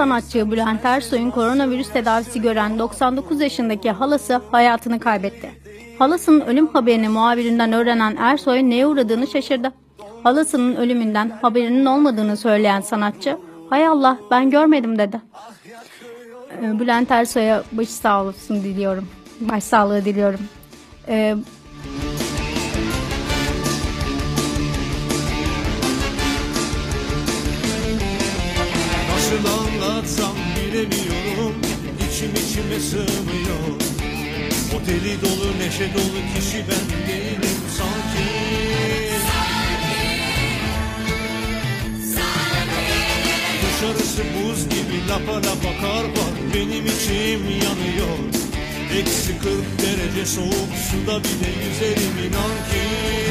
sanatçı Bülent Ersoy'un koronavirüs tedavisi gören 99 yaşındaki halası hayatını kaybetti. Halasının ölüm haberini muhabirinden öğrenen Ersoy neye uğradığını şaşırdı. Halasının ölümünden haberinin olmadığını söyleyen sanatçı, hay Allah ben görmedim dedi. Ee, Bülent Ersoy'a baş sağ olsun diliyorum. Başsağlığı diliyorum. İçime sığmıyor. O deli dolu neşe dolu kişi ben değilim. Sanki Dışarısı buz gibi lapa lapa kar var. Benim içim yanıyor. Eksi 40 derece soğuk suda bile yüzerim inan ki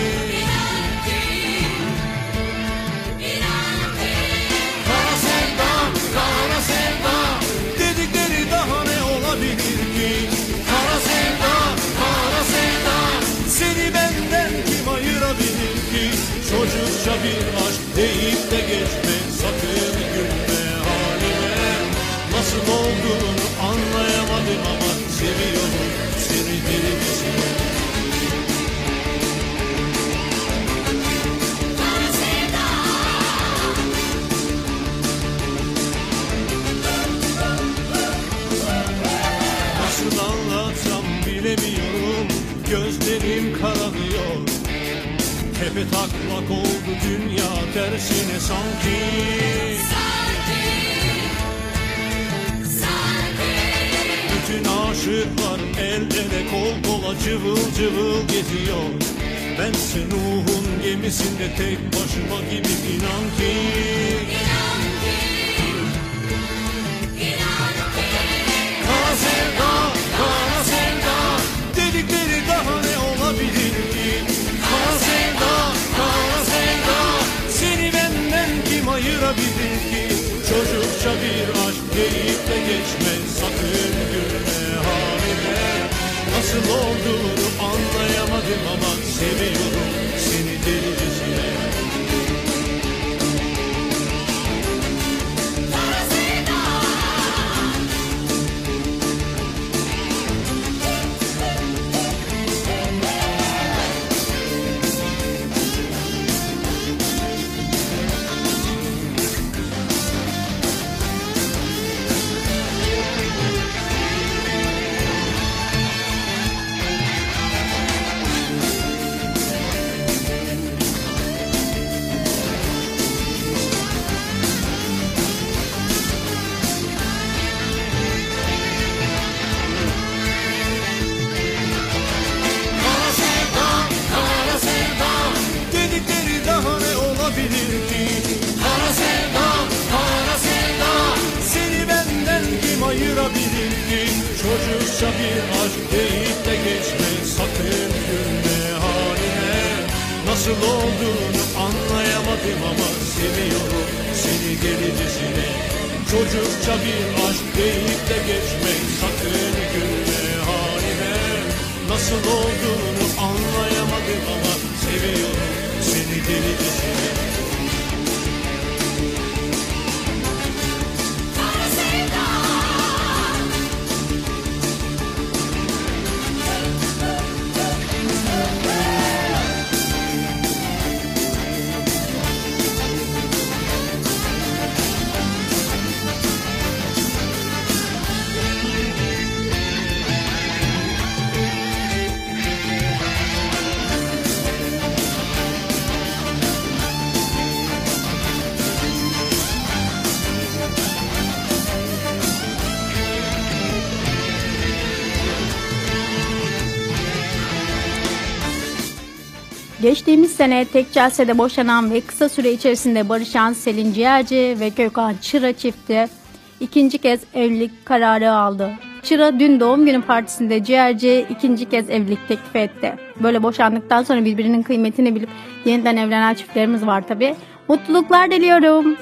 bilemiyorum Gözlerim kararıyor. Tepe taklak oldu dünya tersine sanki. Bütün aşıklar el ele kol kola cıvıl cıvıl geziyor. Bense Nuh'un gemisinde tek başıma gibi inan ki. Aşk Nasıl olduğunu anlayamadım ama seviyorum Çocukça bir aşk deyip de geçme. Sakın gülme haline. Nasıl olduğunu anlayamadım ama Seviyorum seni delicesine. Çocukça bir aşk deyip de geçme. Sakın gülme haline. Nasıl olduğunu anlayamadım ama Seviyorum seni delicesine Geçtiğimiz sene tek celsede boşanan ve kısa süre içerisinde barışan Selin Ciğerci ve Gökhan Çıra çifti ikinci kez evlilik kararı aldı. Çıra dün doğum günü partisinde Ciğerci ikinci kez evlilik teklif etti. Böyle boşandıktan sonra birbirinin kıymetini bilip yeniden evlenen çiftlerimiz var tabi. Mutluluklar diliyorum.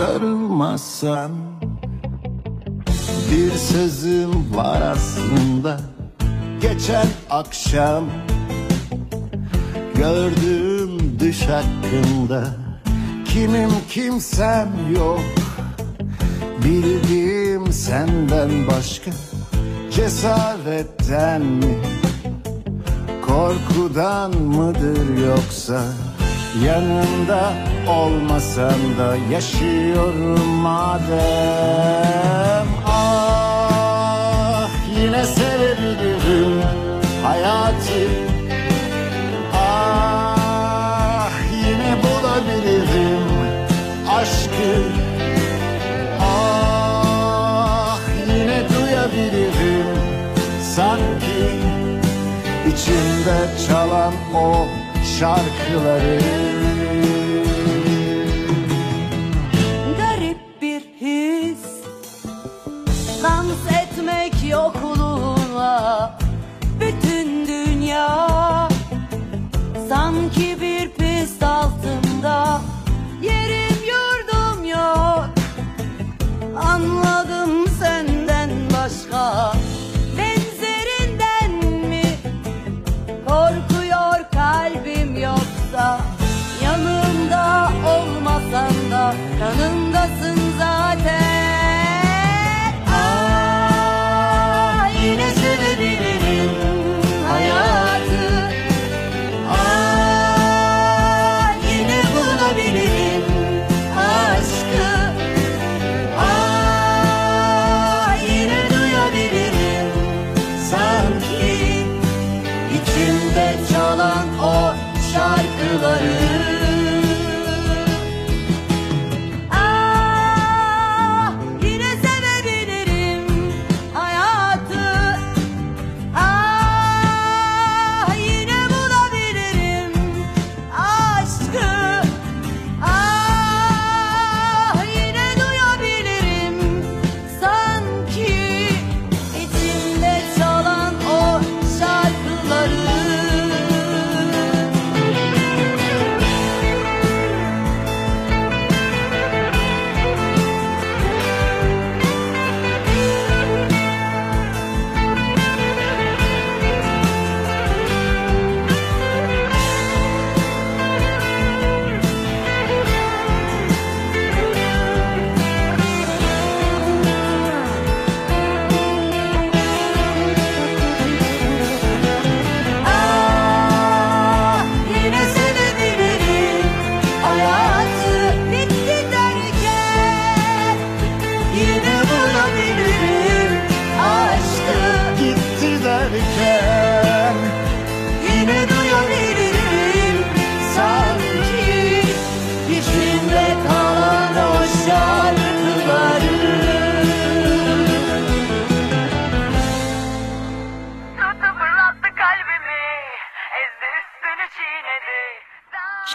Darılmazsan Bir sözüm var aslında Geçen akşam Gördüğüm düş hakkında. Kimim kimsem yok. Bildiğim senden başka Cesaretten mi? Korkudan mıdır yoksa Yanında olmasam da yaşıyorum madem? Ah yine sevebilirim hayatı. Ah yine bulabilirim aşkı. Ah yine duyabilirim sanki. İçimde çalan o şarkıları Sanki bir pist altında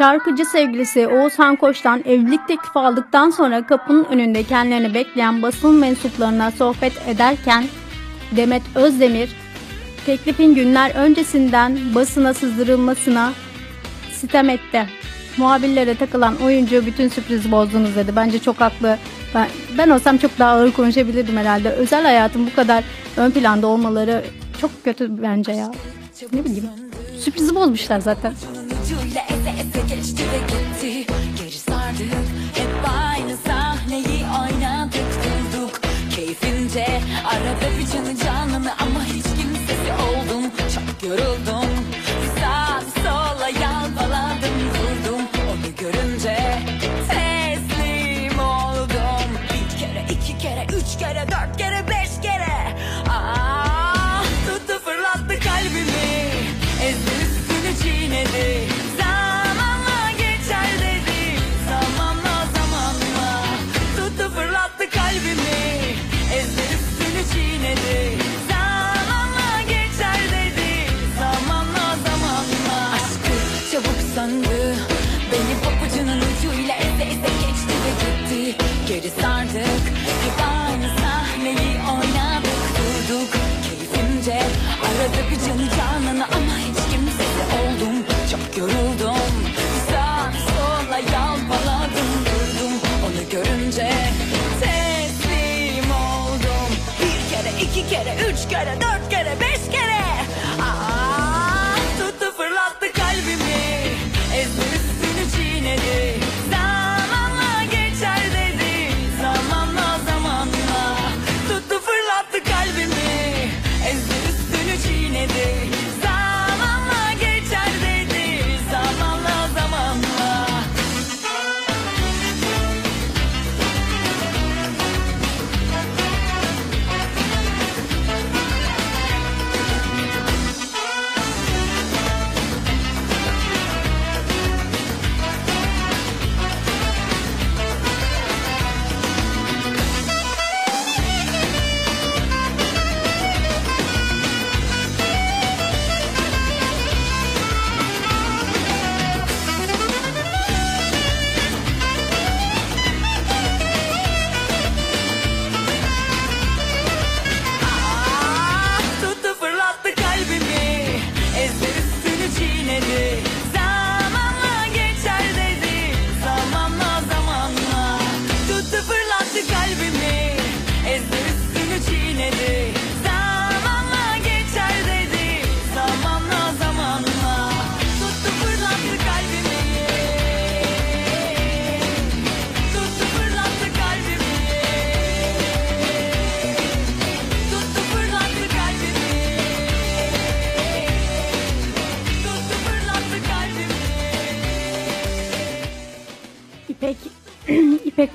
Şarkıcı sevgilisi Oğuzhan Koç'tan evlilik teklifi aldıktan sonra kapının önünde kendilerini bekleyen basın mensuplarına sohbet ederken Demet Özdemir teklifin günler öncesinden basına sızdırılmasına sitem etti. Muhabirlere takılan oyuncu bütün sürprizi bozdunuz dedi. Bence çok haklı. Ben, ben olsam çok daha ağır konuşabilirdim herhalde. Özel hayatın bu kadar ön planda olmaları çok kötü bence ya. Ne bileyim. Sürprizi bozmuşlar zaten. Eze geçti ve gitti. Geri sardık hep aynı sahneyi oynadık durduk Keyfince arada bir canı canını ama hiç kimsesi oldum. Çok yoruldum söndü Beni papucunun ucuyla eze eze geçti ve gitti. Geri sardık. Hep aynı sahneyi oynadık durduk. Keyfimce Arada bir canı canını ama hiç kimsesi oldum. Çok yoruldum. Sağa sola yalpaladım durdum. Onu görünce teslim oldum. Bir kere iki kere üç kere dört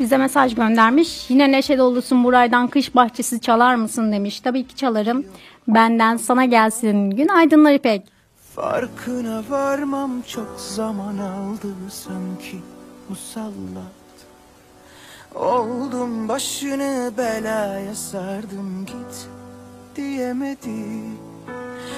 bize mesaj göndermiş. Yine neşe dolusun Buray'dan kış bahçesi çalar mısın demiş. Tabii ki çalarım. Benden sana gelsin. Günaydınlar İpek. Farkına varmam çok zaman aldı sanki musallat Oldum başını belaya sardım git diyemedim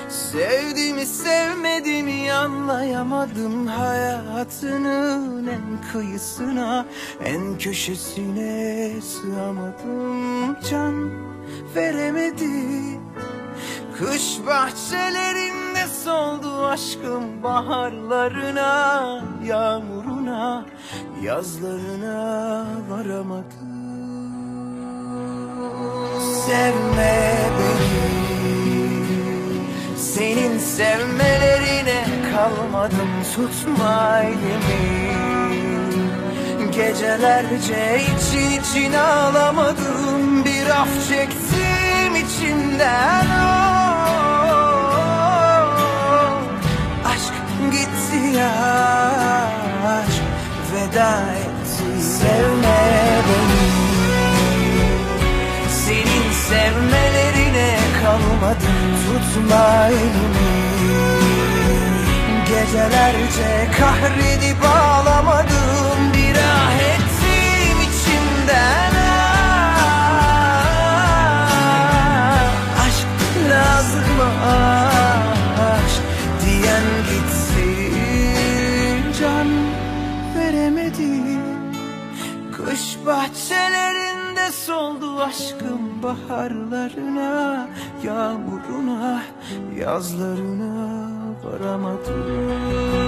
Sevdiğimi sevmediğimi anlayamadım Hayatının en kıyısına en köşesine sığamadım. Can veremedim Kış bahçelerinde soldu aşkım baharlarına Yağmuruna yazlarına varamadım. Sevme beni Senin sevmelerine kalmadım tutma elimi. Gecelerce için için ağlamadım Bir af çektim içimden oh. Aşk gitti ya Aşk veda etti. Sevme beni. Senin sevmelerine kalmadım tutma elimi Gecelerce kahredip ağlamadım Bir ah ettim içimden. Ah. Aşk lazım aşk diyen gitsin. Can Kış bahçelerinde soldu aşkım baharlarına. Yağmuruna, yazlarına varamadım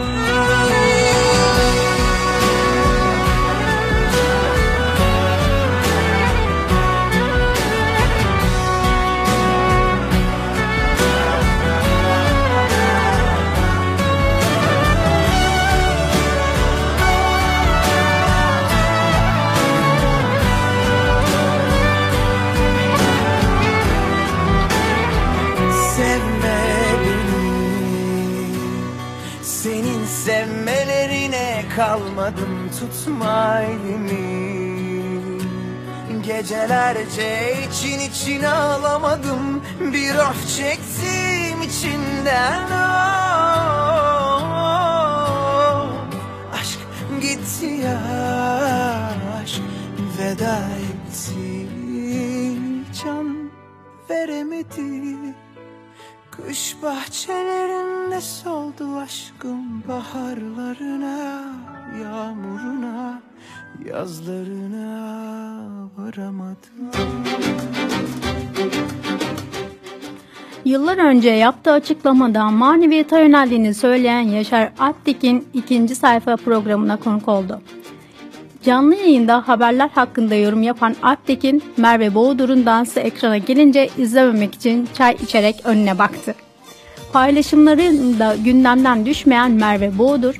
elimi Gecelerce için için ağlamadım. Bir af çektim içinden. Oh. Aşk gitti ya Aşk veda etti. Can veremedi. Kış bahçelerinde soldu aşkım baharlarına, yağmuruna, yazlarına varamadım. Yıllar önce yaptığı açıklamada maneviyata yöneldiğini söyleyen Yaşar Alptekin ikinci sayfa programına konuk oldu. Canlı yayında haberler hakkında yorum yapan Alptekin, Merve Boğdur'un dansı ekrana gelince izlememek için çay içerek önüne baktı. Paylaşımlarında gündemden düşmeyen Merve Boğdur,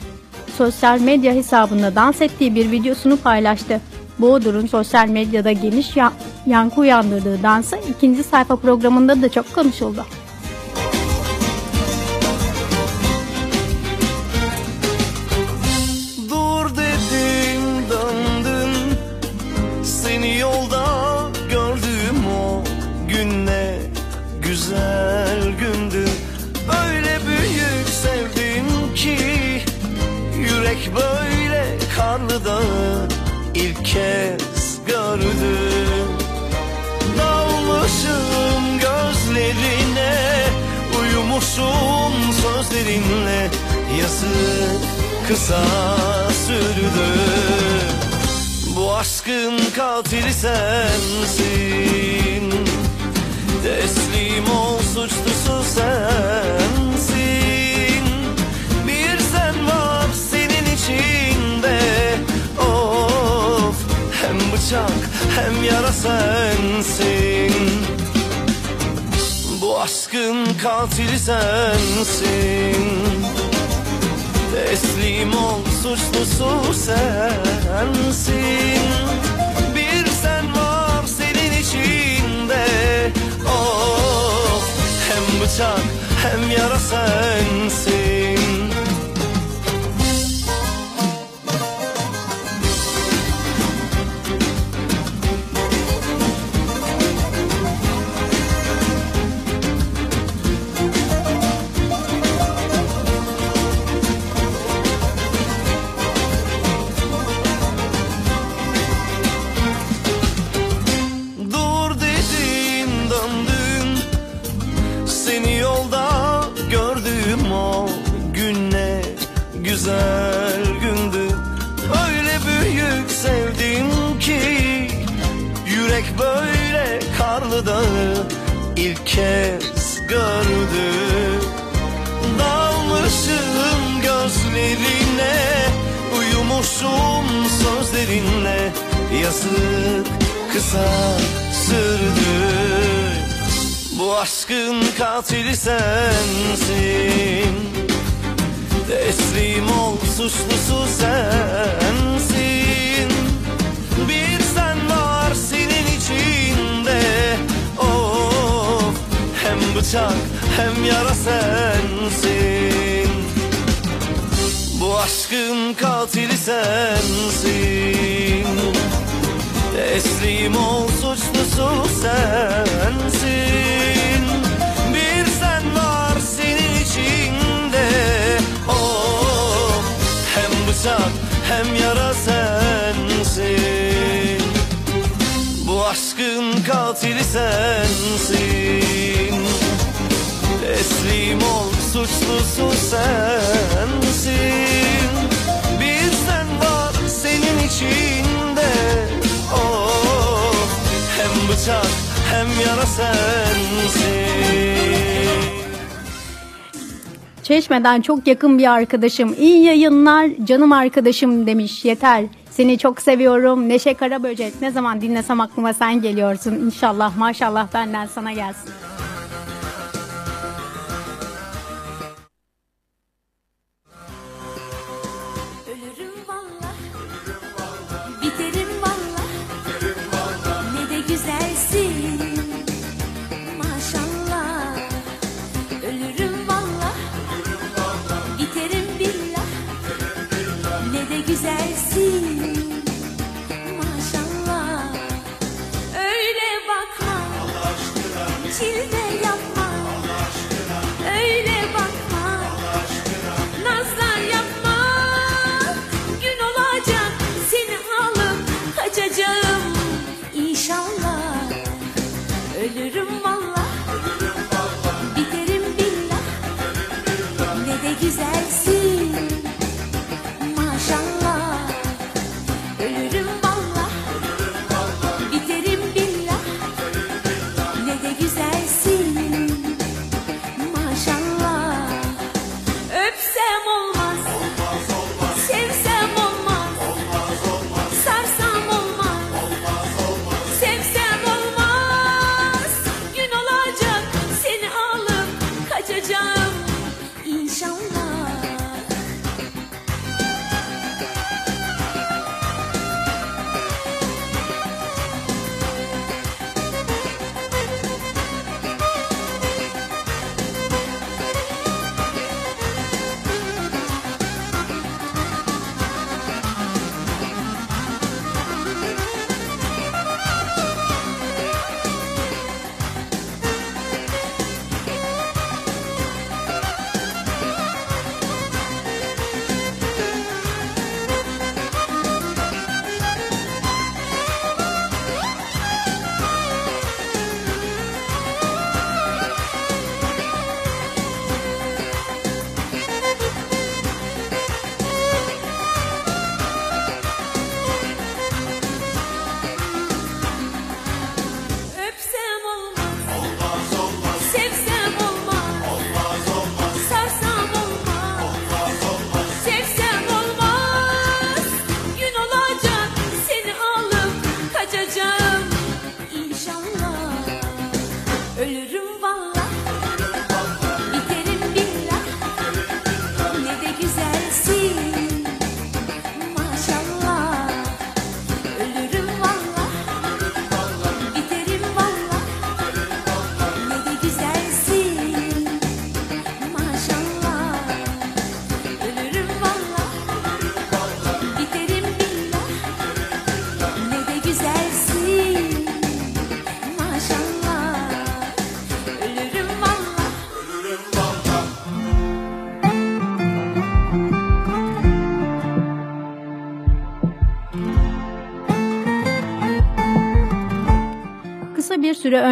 sosyal medya hesabında dans ettiği bir videosunu paylaştı. Boğdur'un sosyal medyada geniş ya- yankı uyandırdığı dansı ikinci sayfa programında da çok konuşuldu. Kez gördü Dalmışım gözlerine Uyumuşum sözlerinle. Yazık kısa sürdü. Bu aşkın katili sensin. Teslim ol suçlusu sensin. Bir sen var senin içinde bıçak hem yara sensin. Bu aşkın katili sensin. Teslim ol suçlusu sensin. Bir sen var senin içinde. Of hem bıçak hem yara sensin dağı ilk kez gördü. Dalmışım gözlerine Uyumuşum sözlerinle. Yazık kısa sürdü. Bu aşkın katili sensin. Teslim ol suçlusu sensin. Bir sen var senin içinde hem bıçak hem yara sensin. Bu aşkın katili sensin. Teslim ol suçlusu sensin. Bir sen var senin içinde. Of hem bıçak hem yara sensin. Bu aşkın katili sensin Teslim ol suçlusu sensin Bir sen var senin içinde açar hem yana sensin Çeşmeden çok yakın bir arkadaşım. İyi yayınlar canım arkadaşım demiş. Yeter. Seni çok seviyorum. Neşe Karaböcek. Ne zaman dinlesem aklıma sen geliyorsun. İnşallah maşallah benden sana gelsin. 进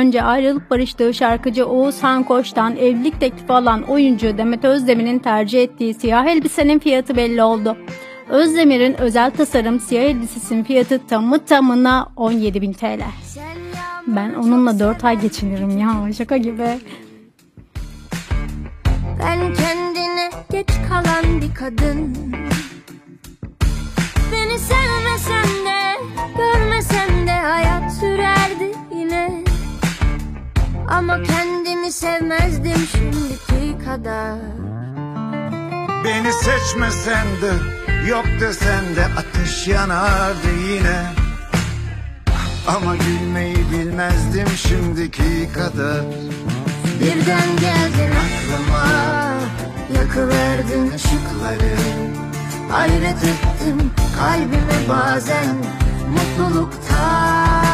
önce ayrılıp barıştığı şarkıcı Oğuz Hankoş'tan evlilik teklifi alan oyuncu Demet Özdemir'in tercih ettiği siyah elbisenin fiyatı belli oldu. Özdemir'in özel tasarım siyah elbisesinin fiyatı tamı tamına 17.000 TL. Ben onunla 4 ay geçinirim ya şaka gibi. Ben kendine geç kalan bir kadın Beni sevmesen de görmesen de hayat sürerdi yine Ama kendimi sevmezdim şimdiki kadar. Beni seçmesen de yok desen de ateş yanardı yine. Ama gülmeyi bilmezdim şimdiki kadar. Birden geldin aklıma Yakıverdin ışıkları. Hayret ettim kalbime bazen Mutluluktan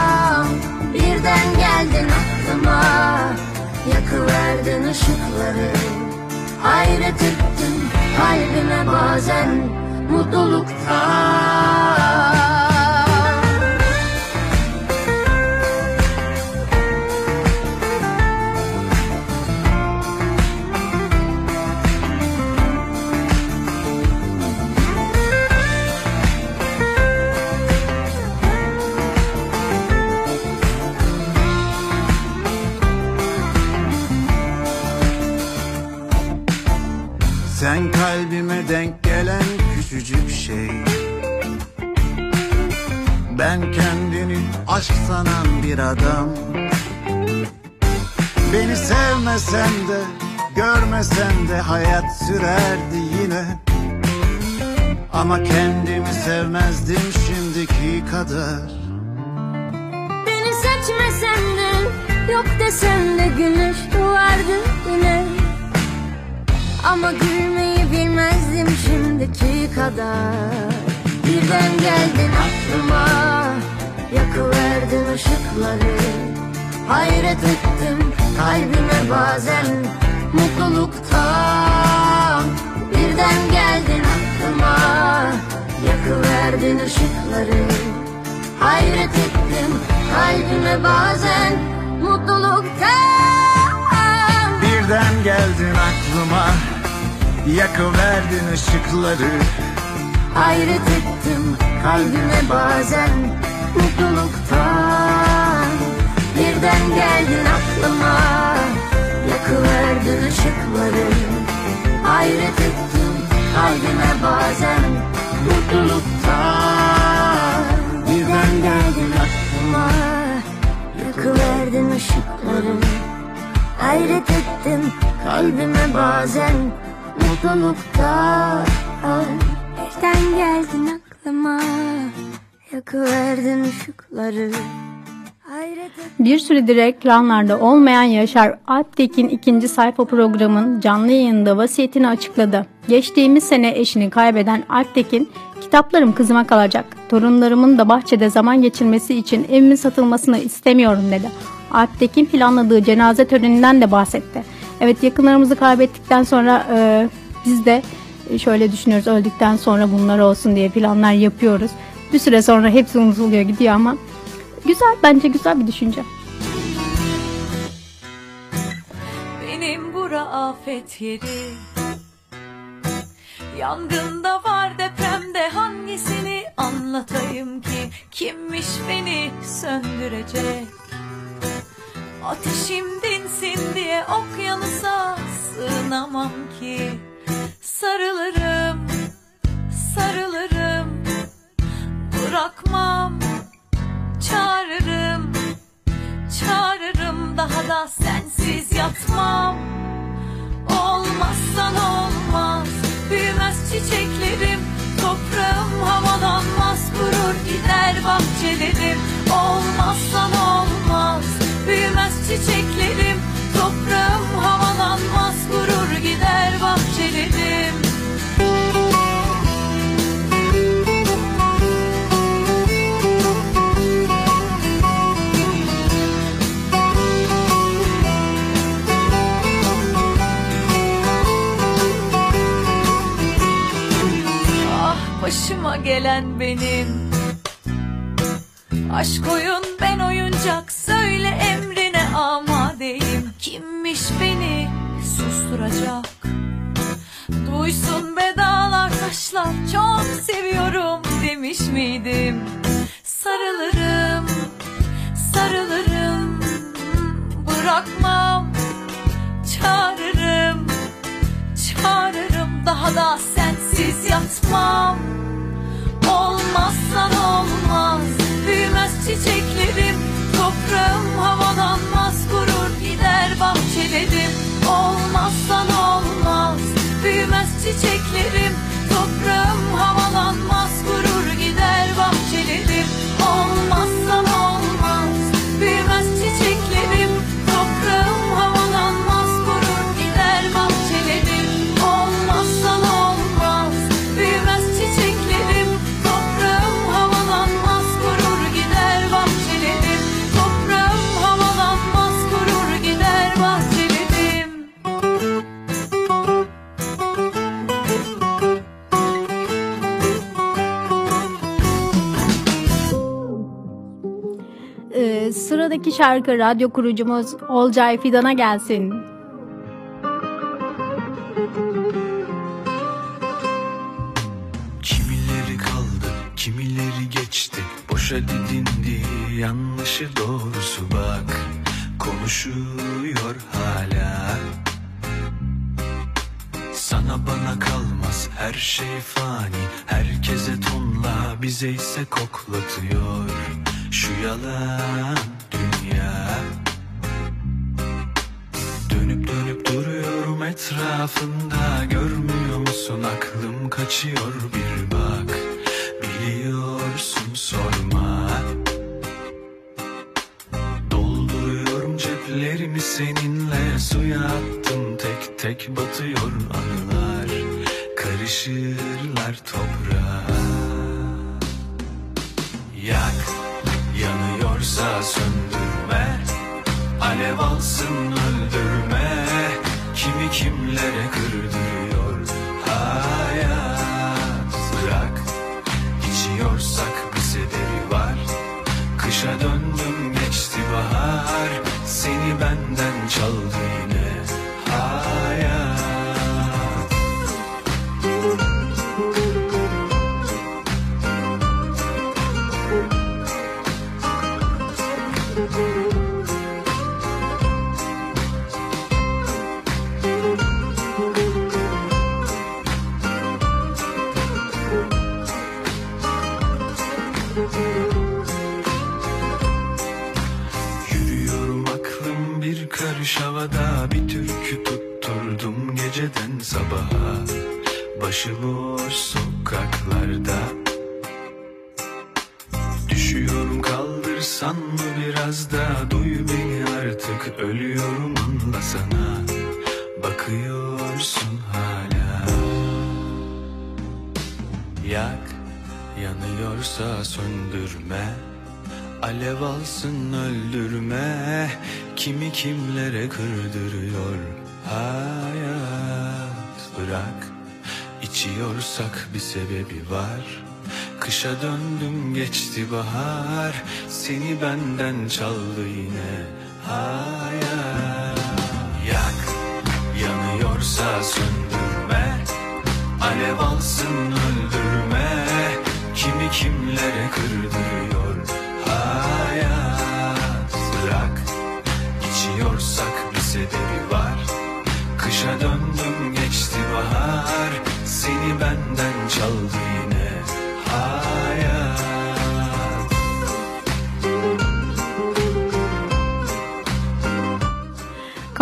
Birden geldin aklıma Yakıverdin ışıkları. Hayret ettim kalbime bazen Mutluluktan Sen kalbime denk gelen küçücük şey. Ben kendini aşk sanan bir adam. Beni sevmesen de görmesen de hayat sürerdi yine. Ama kendimi sevmezdim şimdiki kadar. Beni seçmesen de yok desen de güneş doğardı yine. Ama gülmeyi bilmezdim şimdiki kadar. Birden geldin aklıma Yakıverdin ışıkları. Hayret ettim kalbime bazen Mutluluktan. Birden geldin aklıma Yakıverdin ışıkları. Hayret ettim kalbime bazen Mutluluktan. Birden geldin aklıma Yakıverdin ışıkları. Hayret ettim kalbime bazen mutluluktan. Birden geldin aklıma Yakıverdin ışıkları. Hayret ettim kalbime bazen mutluluktan. Birden geldin aklıma Yakıverdin ışıkları. Hayret ettim kalbime bazen mutluluktan Birden geldin aklıma Yakıverdin ışıkları Bir süredir ekranlarda olmayan Yaşar Alptekin ikinci sayfa programın canlı yayında vasiyetini açıkladı. Geçtiğimiz sene eşini kaybeden Alptekin, kitaplarım kızıma kalacak. Torunlarımın da bahçede zaman geçirmesi için evimin satılmasını istemiyorum dedi. Alptekin planladığı cenaze töreninden de bahsetti. Evet yakınlarımızı kaybettikten sonra e, biz de şöyle düşünüyoruz öldükten sonra bunlar olsun diye planlar yapıyoruz. Bir süre sonra hepsi unutuluyor gidiyor ama güzel bence güzel bir düşünce. Benim bura afet yeri Yangında var depremde hangisini anlatayım ki Kimmiş beni söndürecek Ateşim dinsin diye okyanusa sığınamam ki. Sarılırım, sarılırım. Bırakmam, çağırırım. Çağırırım daha da sensiz yatmam. Olmazsan olmaz Büyümez çiçeklerim. Toprağım havalanmaz Kurur gider bahçelerim. Olmazsan olmaz Büyümez çiçeklerim. Toprağım havalanmaz Kurur gider bahçelerim. Ah başıma gelen benim Aşk oyun ben oyuncak Söyle emrine amadeyim. Kimmiş beni susturacak? Duysun bedalar taşlar Çok seviyorum demiş miydim? Sarılırım Sarılırım Bırakmam. Çağırırım Çağırırım daha da sensiz yatmam. Olmazsan olmaz çiçeklerim Toprağım havalanmaz Kurur gider bahçelerim. Olmazsan olmaz Büyümez çiçeklerim Toprağım havalanmaz Kurur sıradaki şarkı radyo kurucumuz Olcay Fidan'a gelsin. Kimileri kaldı, kimileri geçti. Boşa didindi, yanlışı doğrusu bak. Konuşuyor hala. Sana bana kalmaz her şey fani. Herkese tonla bize ise koklatıyor Şu yalan dünya. Dönüp dönüp duruyorum etrafında. Görmüyor musun? Aklım kaçıyor bir bak. Biliyorsun sorma. Dolduruyorum ceplerimi seninle. Suya attım tek tek batıyor anılar. Karışırlar toprağa. Yak yanıyorsa söndürme. Alev alsın içiyorsak bir sebebi var. Kışa döndüm geçti bahar. Seni benden çaldı yine hayat Yak yanıyorsa söndürme. Alev alsın öldürme. Kimi kimlere kırdırıyor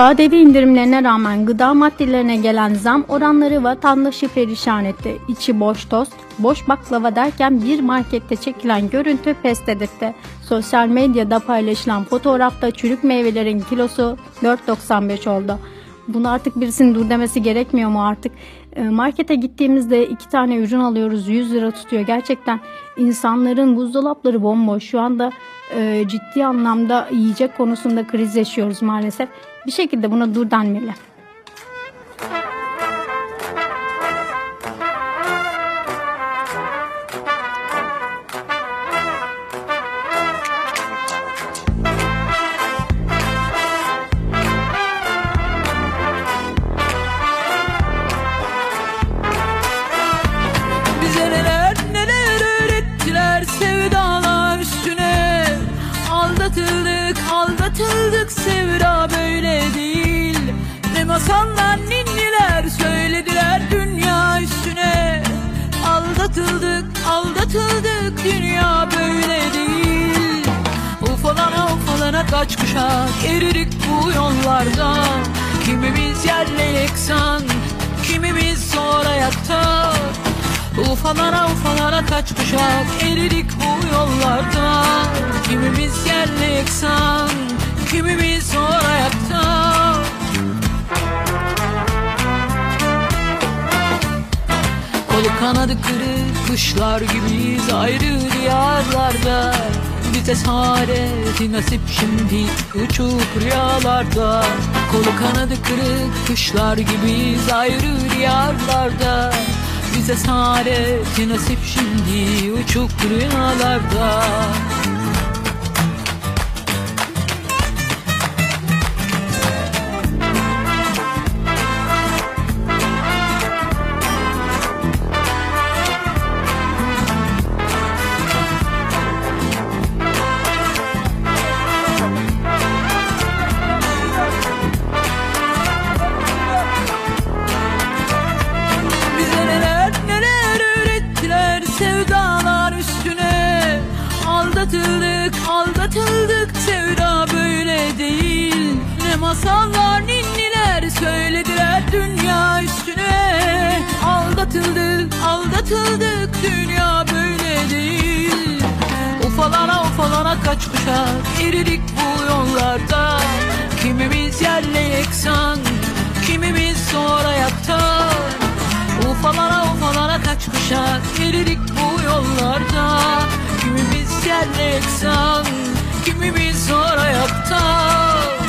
KDV indirimlerine rağmen gıda maddelerine gelen zam oranları vatandaşı perişan etti. İçi boş tost, boş baklava derken bir markette çekilen görüntü pes dedirtti. Sosyal medyada paylaşılan fotoğrafta çürük meyvelerin kilosu 4.95 oldu. Bunu artık birisinin dur demesi gerekmiyor mu artık? E, Markete gittiğimizde iki tane ürün alıyoruz 100 lira tutuyor. Gerçekten insanların buzdolapları bomboş. Şu anda e, ciddi anlamda yiyecek konusunda kriz yaşıyoruz maalesef. Bir şekilde buna dur denmeli. Yollarda Kimimiz yerle yeksan kimimiz zor ayakta Ufalana ufalana kaç kuşak eridik bu yollarda. Kimimiz yerle yeksan kimimiz zor ayakta Kolu kanadı kırık kuşlar gibiyiz ayrı diyarlarda Bir cesareti nasip şimdi uçuk rüyalarda. Kolu kanadı kırık kuşlar gibiyiz ayrı diyarlarda. Bir cesareti nasip şimdi uçuk rüyalarda masallar ninniler söylediler dünya üstüne. Aldatıldık aldatıldık dünya böyle değil. Ufalana ufalana kaç kuşak eridik bu yollarda. Kimimiz yerle yeksan kimimiz sonra yatar Ufalana ufalana kaç kuşak eridik bu yollarda. Kimimiz yerle yeksan kimimiz sonra yatar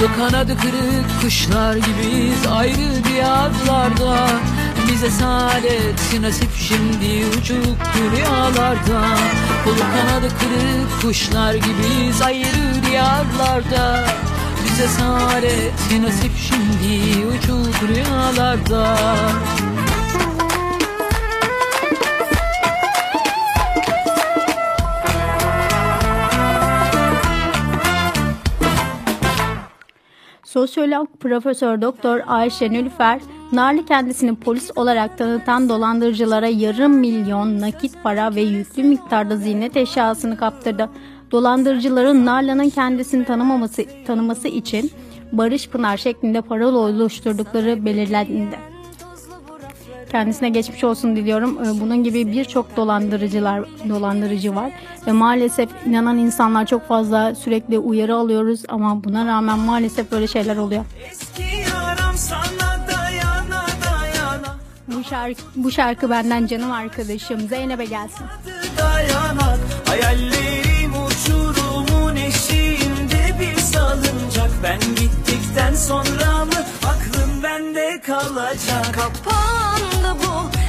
Kolu kanadı kırık kuşlar gibiyiz ayrı diyarlarda Bize saadet nasip şimdi uçuk rüyalarda Kolu kanadı kırık kuşlar gibiyiz ayrı diyarlarda Bize saadet nasip şimdi uçuk rüyalarda Sosyolog Profesör Doktor Ayşe Nülfer, Narlı kendisini polis olarak tanıtan dolandırıcılara yarım milyon nakit para ve yüklü miktarda ziynet eşyasını kaptırdı. Dolandırıcıların Narlı'nın kendisini tanımaması, tanıması için Barış Pınar şeklinde parola oluşturdukları belirlendi. Kendisine geçmiş olsun diliyorum. Ee, Bunun gibi birçok dolandırıcılar dolandırıcı var ve maalesef inanan insanlar çok fazla sürekli uyarı alıyoruz ama buna rağmen maalesef böyle şeyler oluyor. Yaram sana dayana dayana Bu şarkı, bu şarkı benden canım arkadaşım Zeynep'e gelsin. dayanak Hayallerim uçurumun eşiğinde bir salıncak Ben gittikten sonra mı aklım bende kalacak Kapandı bu eski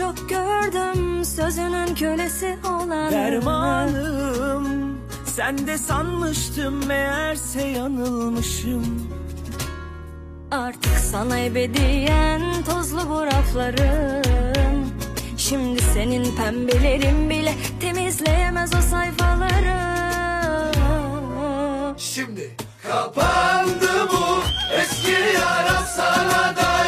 çok gördüm sözünün kölesi olan Dermanım sen de sanmıştım meğerse yanılmışım. Artık sana ebediyen tozlu bu raflarım. Şimdi senin pembelerin bile temizleyemez o sayfaları. Şimdi kapandı bu eski yaram sana dayana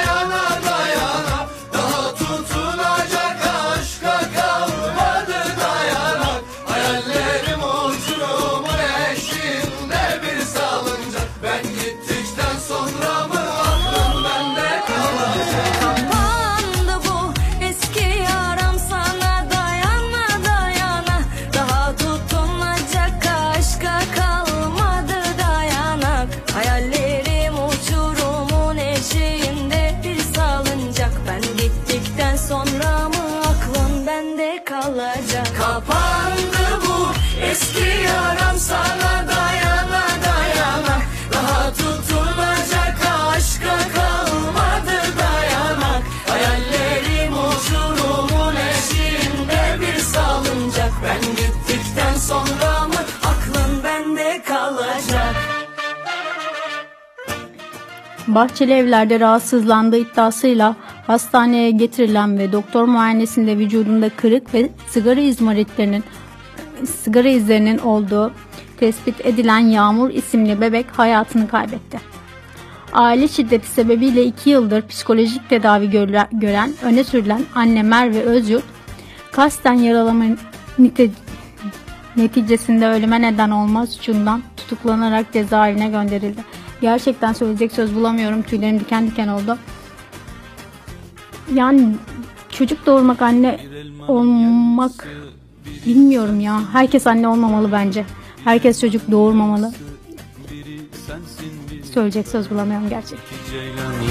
Bahçeli evlerde rahatsızlandığı iddiasıyla hastaneye getirilen ve doktor muayenesinde vücudunda kırık ve sigara izmaritlerinin sigara izlerinin olduğu tespit edilen Yağmur isimli bebek hayatını kaybetti. Aile şiddeti sebebiyle 2 yıldır psikolojik tedavi gören öne sürülen anne Merve Özyurt, kasten yaralama neticesinde ölüme neden olma suçundan tutuklanarak cezaevine gönderildi. Gerçekten söyleyecek söz bulamıyorum. Tüylerim diken diken oldu. Yani çocuk doğurmak anne olmak bilmiyorum ya. Herkes anne olmamalı bence. Herkes çocuk doğurmamalı. Söyleyecek söz bulamıyorum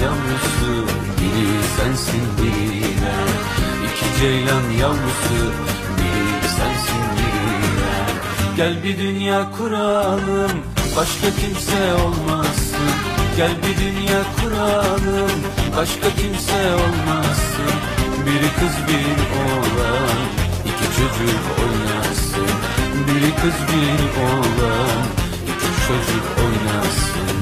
yavrusu biri sensin biri ben İki ceylan yavrusu biri sensin biri ben Gel bir dünya kuralım başka kimse olmasın Gel bir dünya kuralım. Başka kimse olmasın Biri kız bir oğlan. İki çocuk oynasın. Biri kız bir oğlan. İki çocuk oynasın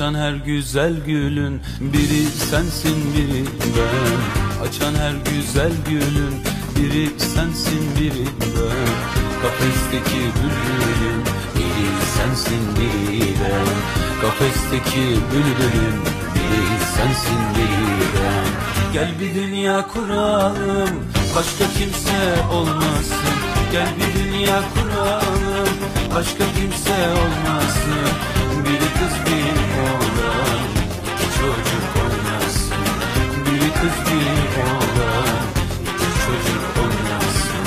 Açan her güzel gülün biri sensin biri ben. Açan her güzel gülün biri sensin biri ben. Kafesteki bülbülün biri sensin biri ben. Kafesteki bülbülün biri sensin biri ben. Gel bir dünya kuralım başka kimse olmasın. Gel bir dünya kuralım başka kimse olmasın. Biri kız bir çocuk oynasın Biri kız bir oğlan çocuk oynasın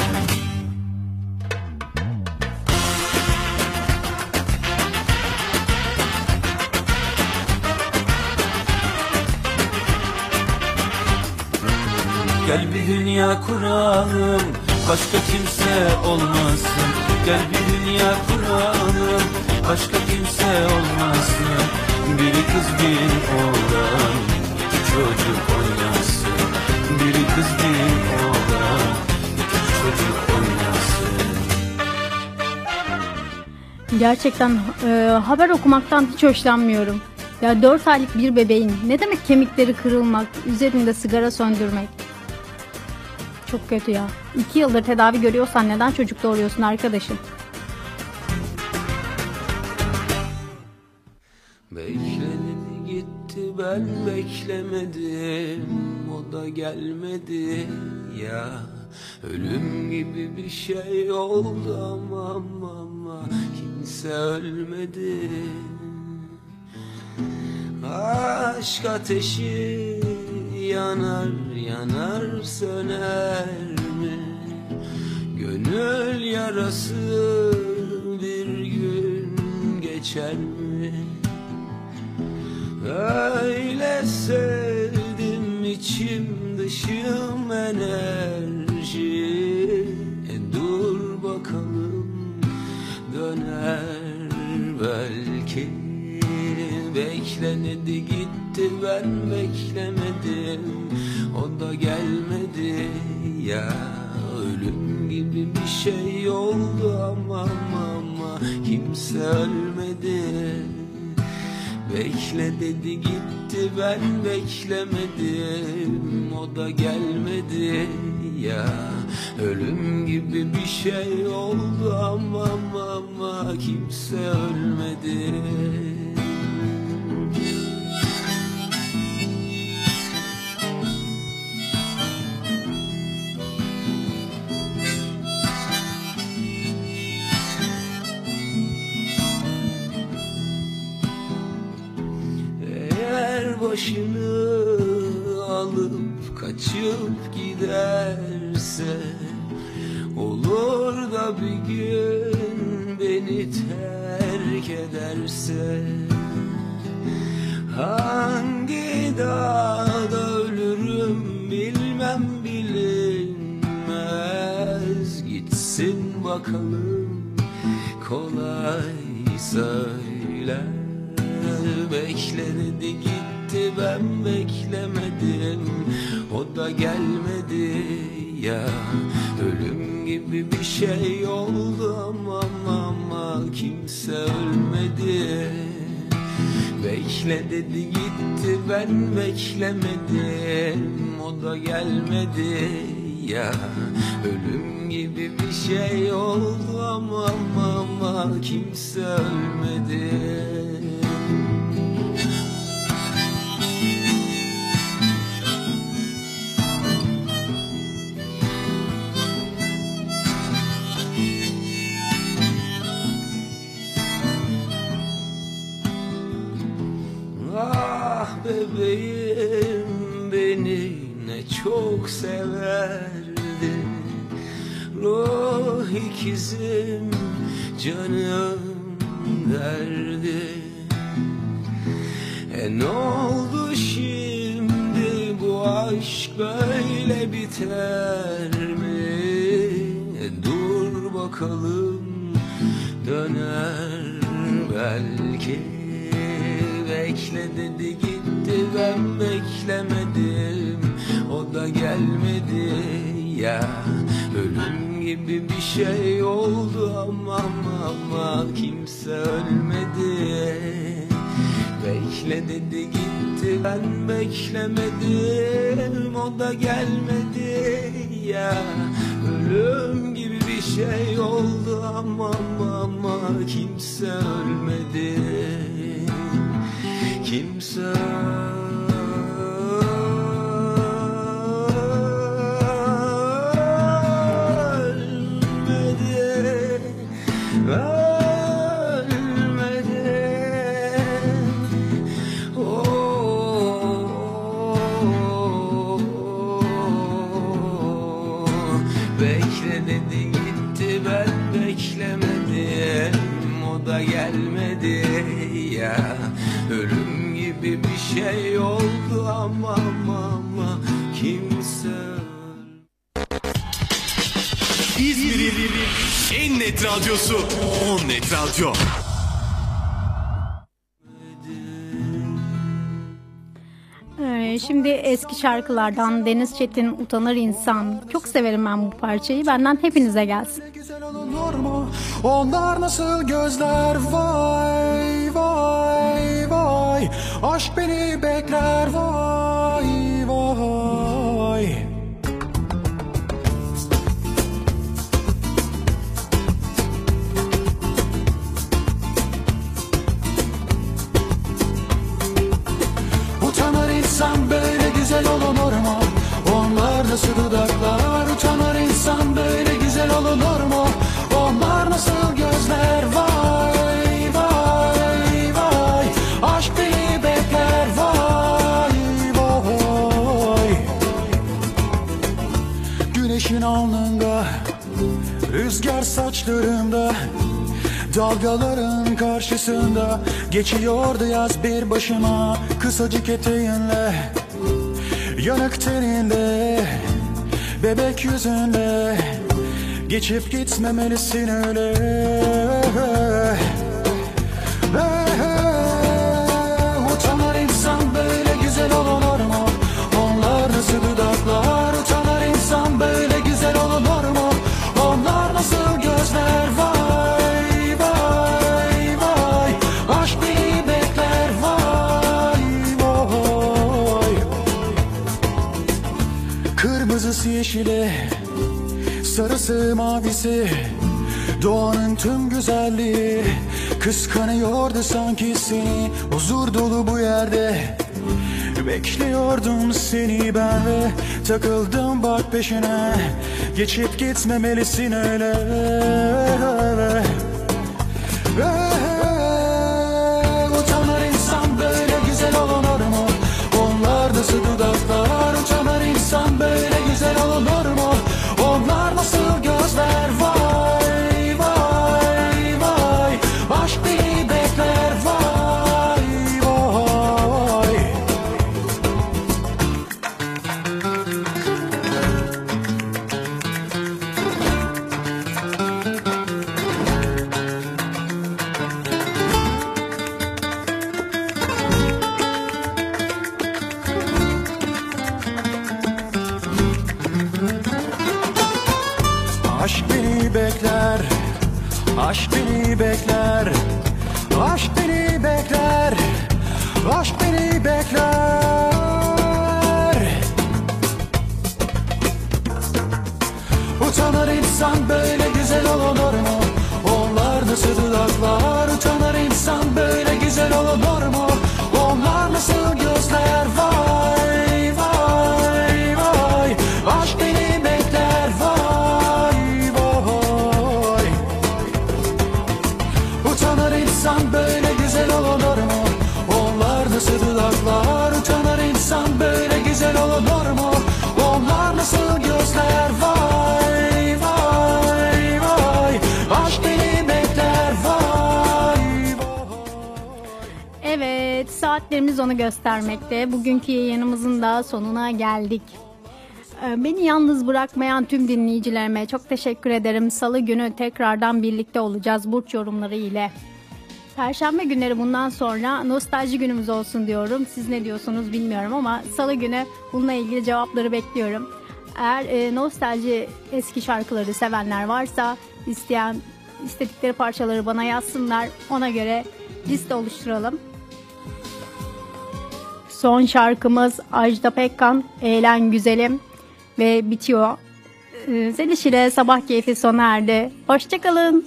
Gel bir dünya kuralım Başka kimse olmasın. Gel bir dünya kuralım Başka kimse olmasın Biri kız bir oğlan iki çocuk oynasın Biri kız bir oğlan iki çocuk oynasın Gerçekten e, haber okumaktan hiç hoşlanmıyorum. Ya 4 aylık bir bebeğin ne demek kemikleri kırılmak, üzerinde sigara söndürmek. Çok kötü ya. 2 yıldır tedavi görüyorsan neden çocuk doğuruyorsun arkadaşım? Ben beklemedim O da gelmedi ya Ölüm gibi bir şey oldu ama ama, Kimse ölmedi Aşk ateşi yanar yanar söner mi? Gönül yarası bir gün geçer mi? Öyle sevdim içim dışım enerji. E dur bakalım döner belki. Beklenedi gitti ben beklemedim. O da gelmedi ya Ölüm gibi bir şey oldu. Ama ama, Kimse ölmedi Bekle dedi gitti. Ben beklemedim. O da gelmedi. Ya Ölüm gibi bir şey oldu. Ama ama, ama Kimse ölmedi başını alıp kaçıp giderse Olur da bir gün beni terk ederse. Hangi dağda ölürüm bilmem bilinmez. Gitsin bakalım kolay söyle Bekledi gitti ben beklemedim O da gelmedi ya. Ölüm gibi bir şey oldu ama ama, Kimse ölmedi. Bekle dedi gitti ben beklemedim O da gelmedi ya. Ölüm gibi bir şey oldu ama ama, ama Kimse ölmedi bebeğim beni ne çok severdi. Ruh ikizim canım derdi. E ne oldu şimdi bu aşk böyle biter mi? E dur bakalım döner belki Bekle dedi gitti ben beklemedim. O da gelmedi ya. Ölüm gibi bir şey oldu ama ama kimse ölmedi. Bekle dedi gitti ben beklemedim. O da gelmedi ya. Ölüm gibi bir şey oldu ama ama, kimse ölmedi Kimse ölmedi gibi bir şey oldu ama ama ama kimse İzmir'in en net radyosu 10 net radyo. Şimdi eski şarkılardan Deniz Çetin Utanır İnsan. Çok severim ben bu parçayı. Benden hepinize gelsin. Onlar nasıl gözler vay vay vay Aşk beni bekler vay vay saçlarımda Dalgaların karşısında Geçiyordu yaz bir başıma Kısacık eteğinle Yanık teninde Bebek yüzünde Geçip gitmemelisin öyle Sarısı mavisi Doğanın tüm güzelliği. Kıskanıyordu sanki seni Huzur dolu bu yerde. Bekliyordum seni ben ve Takıldım bak peşine. Geçip gitmemelisin öyle. Utanır Saatlerimiz onu göstermekte. Bugünkü yayınımızın da sonuna geldik. Ee, Beni yalnız bırakmayan tüm dinleyicilerime çok teşekkür ederim. Salı günü tekrardan birlikte olacağız burç yorumları ile. Perşembe günleri bundan sonra nostalji günümüz olsun diyorum. Siz ne diyorsunuz bilmiyorum ama salı günü bununla ilgili cevapları bekliyorum. Eğer e, nostalji eski şarkıları sevenler varsa isteyen istedikleri parçaları bana yazsınlar. Ona göre liste oluşturalım. Son şarkımız Ajda Pekkan, Eğlen Güzelim ve bitiyor. Ee, Zeliş ile sabah keyfi sona erdi. Hoşçakalın.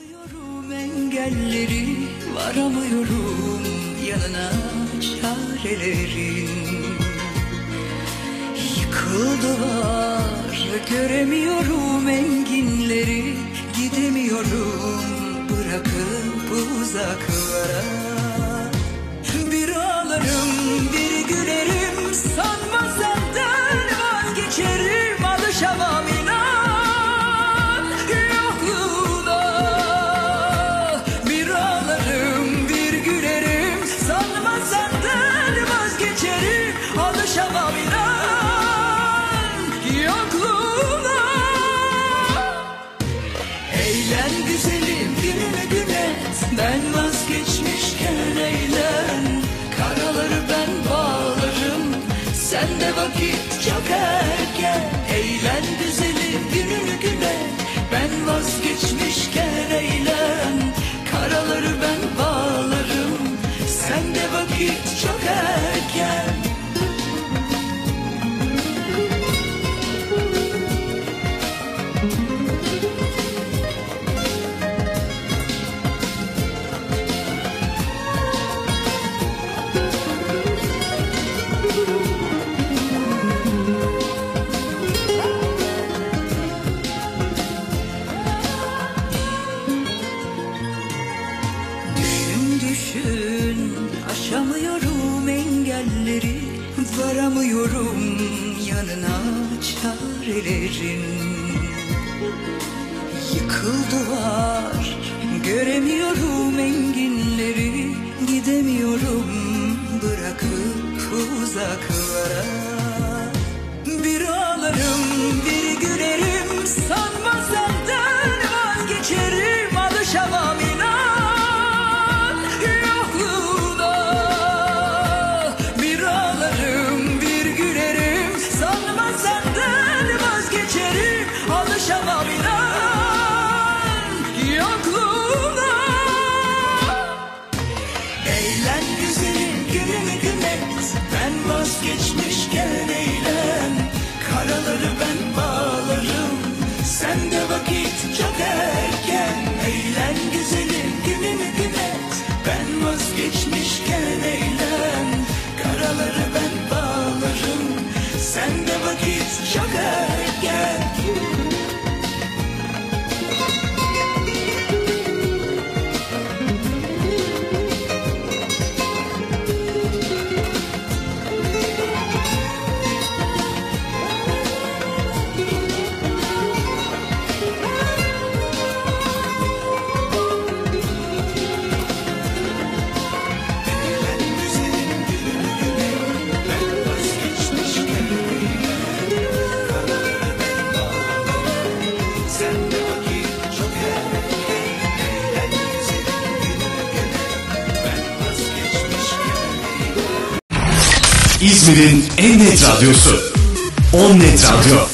engelleri varamıyorum yanına çarelerin Yıkıldılar göremiyorum enginleri gidemiyorum bırakıp uzaklara Bir ağlarım bir gülerim sanma senden vazgeçerim. Alışamam inan yokluğuna Bir ağlarım bir gülerim sanma senden vazgeçerim. Alışamam inan yokluğuna Eğlen güzelim gününü günet Ben Sen de çarelerin Yıkıldılar göremiyorum enginleri gidemiyorum bırakıp uzaklara. Bir ağlarım bir gülerim sanma senden vazgeçerim İzmir'in en net radyosu. On Net Radyo.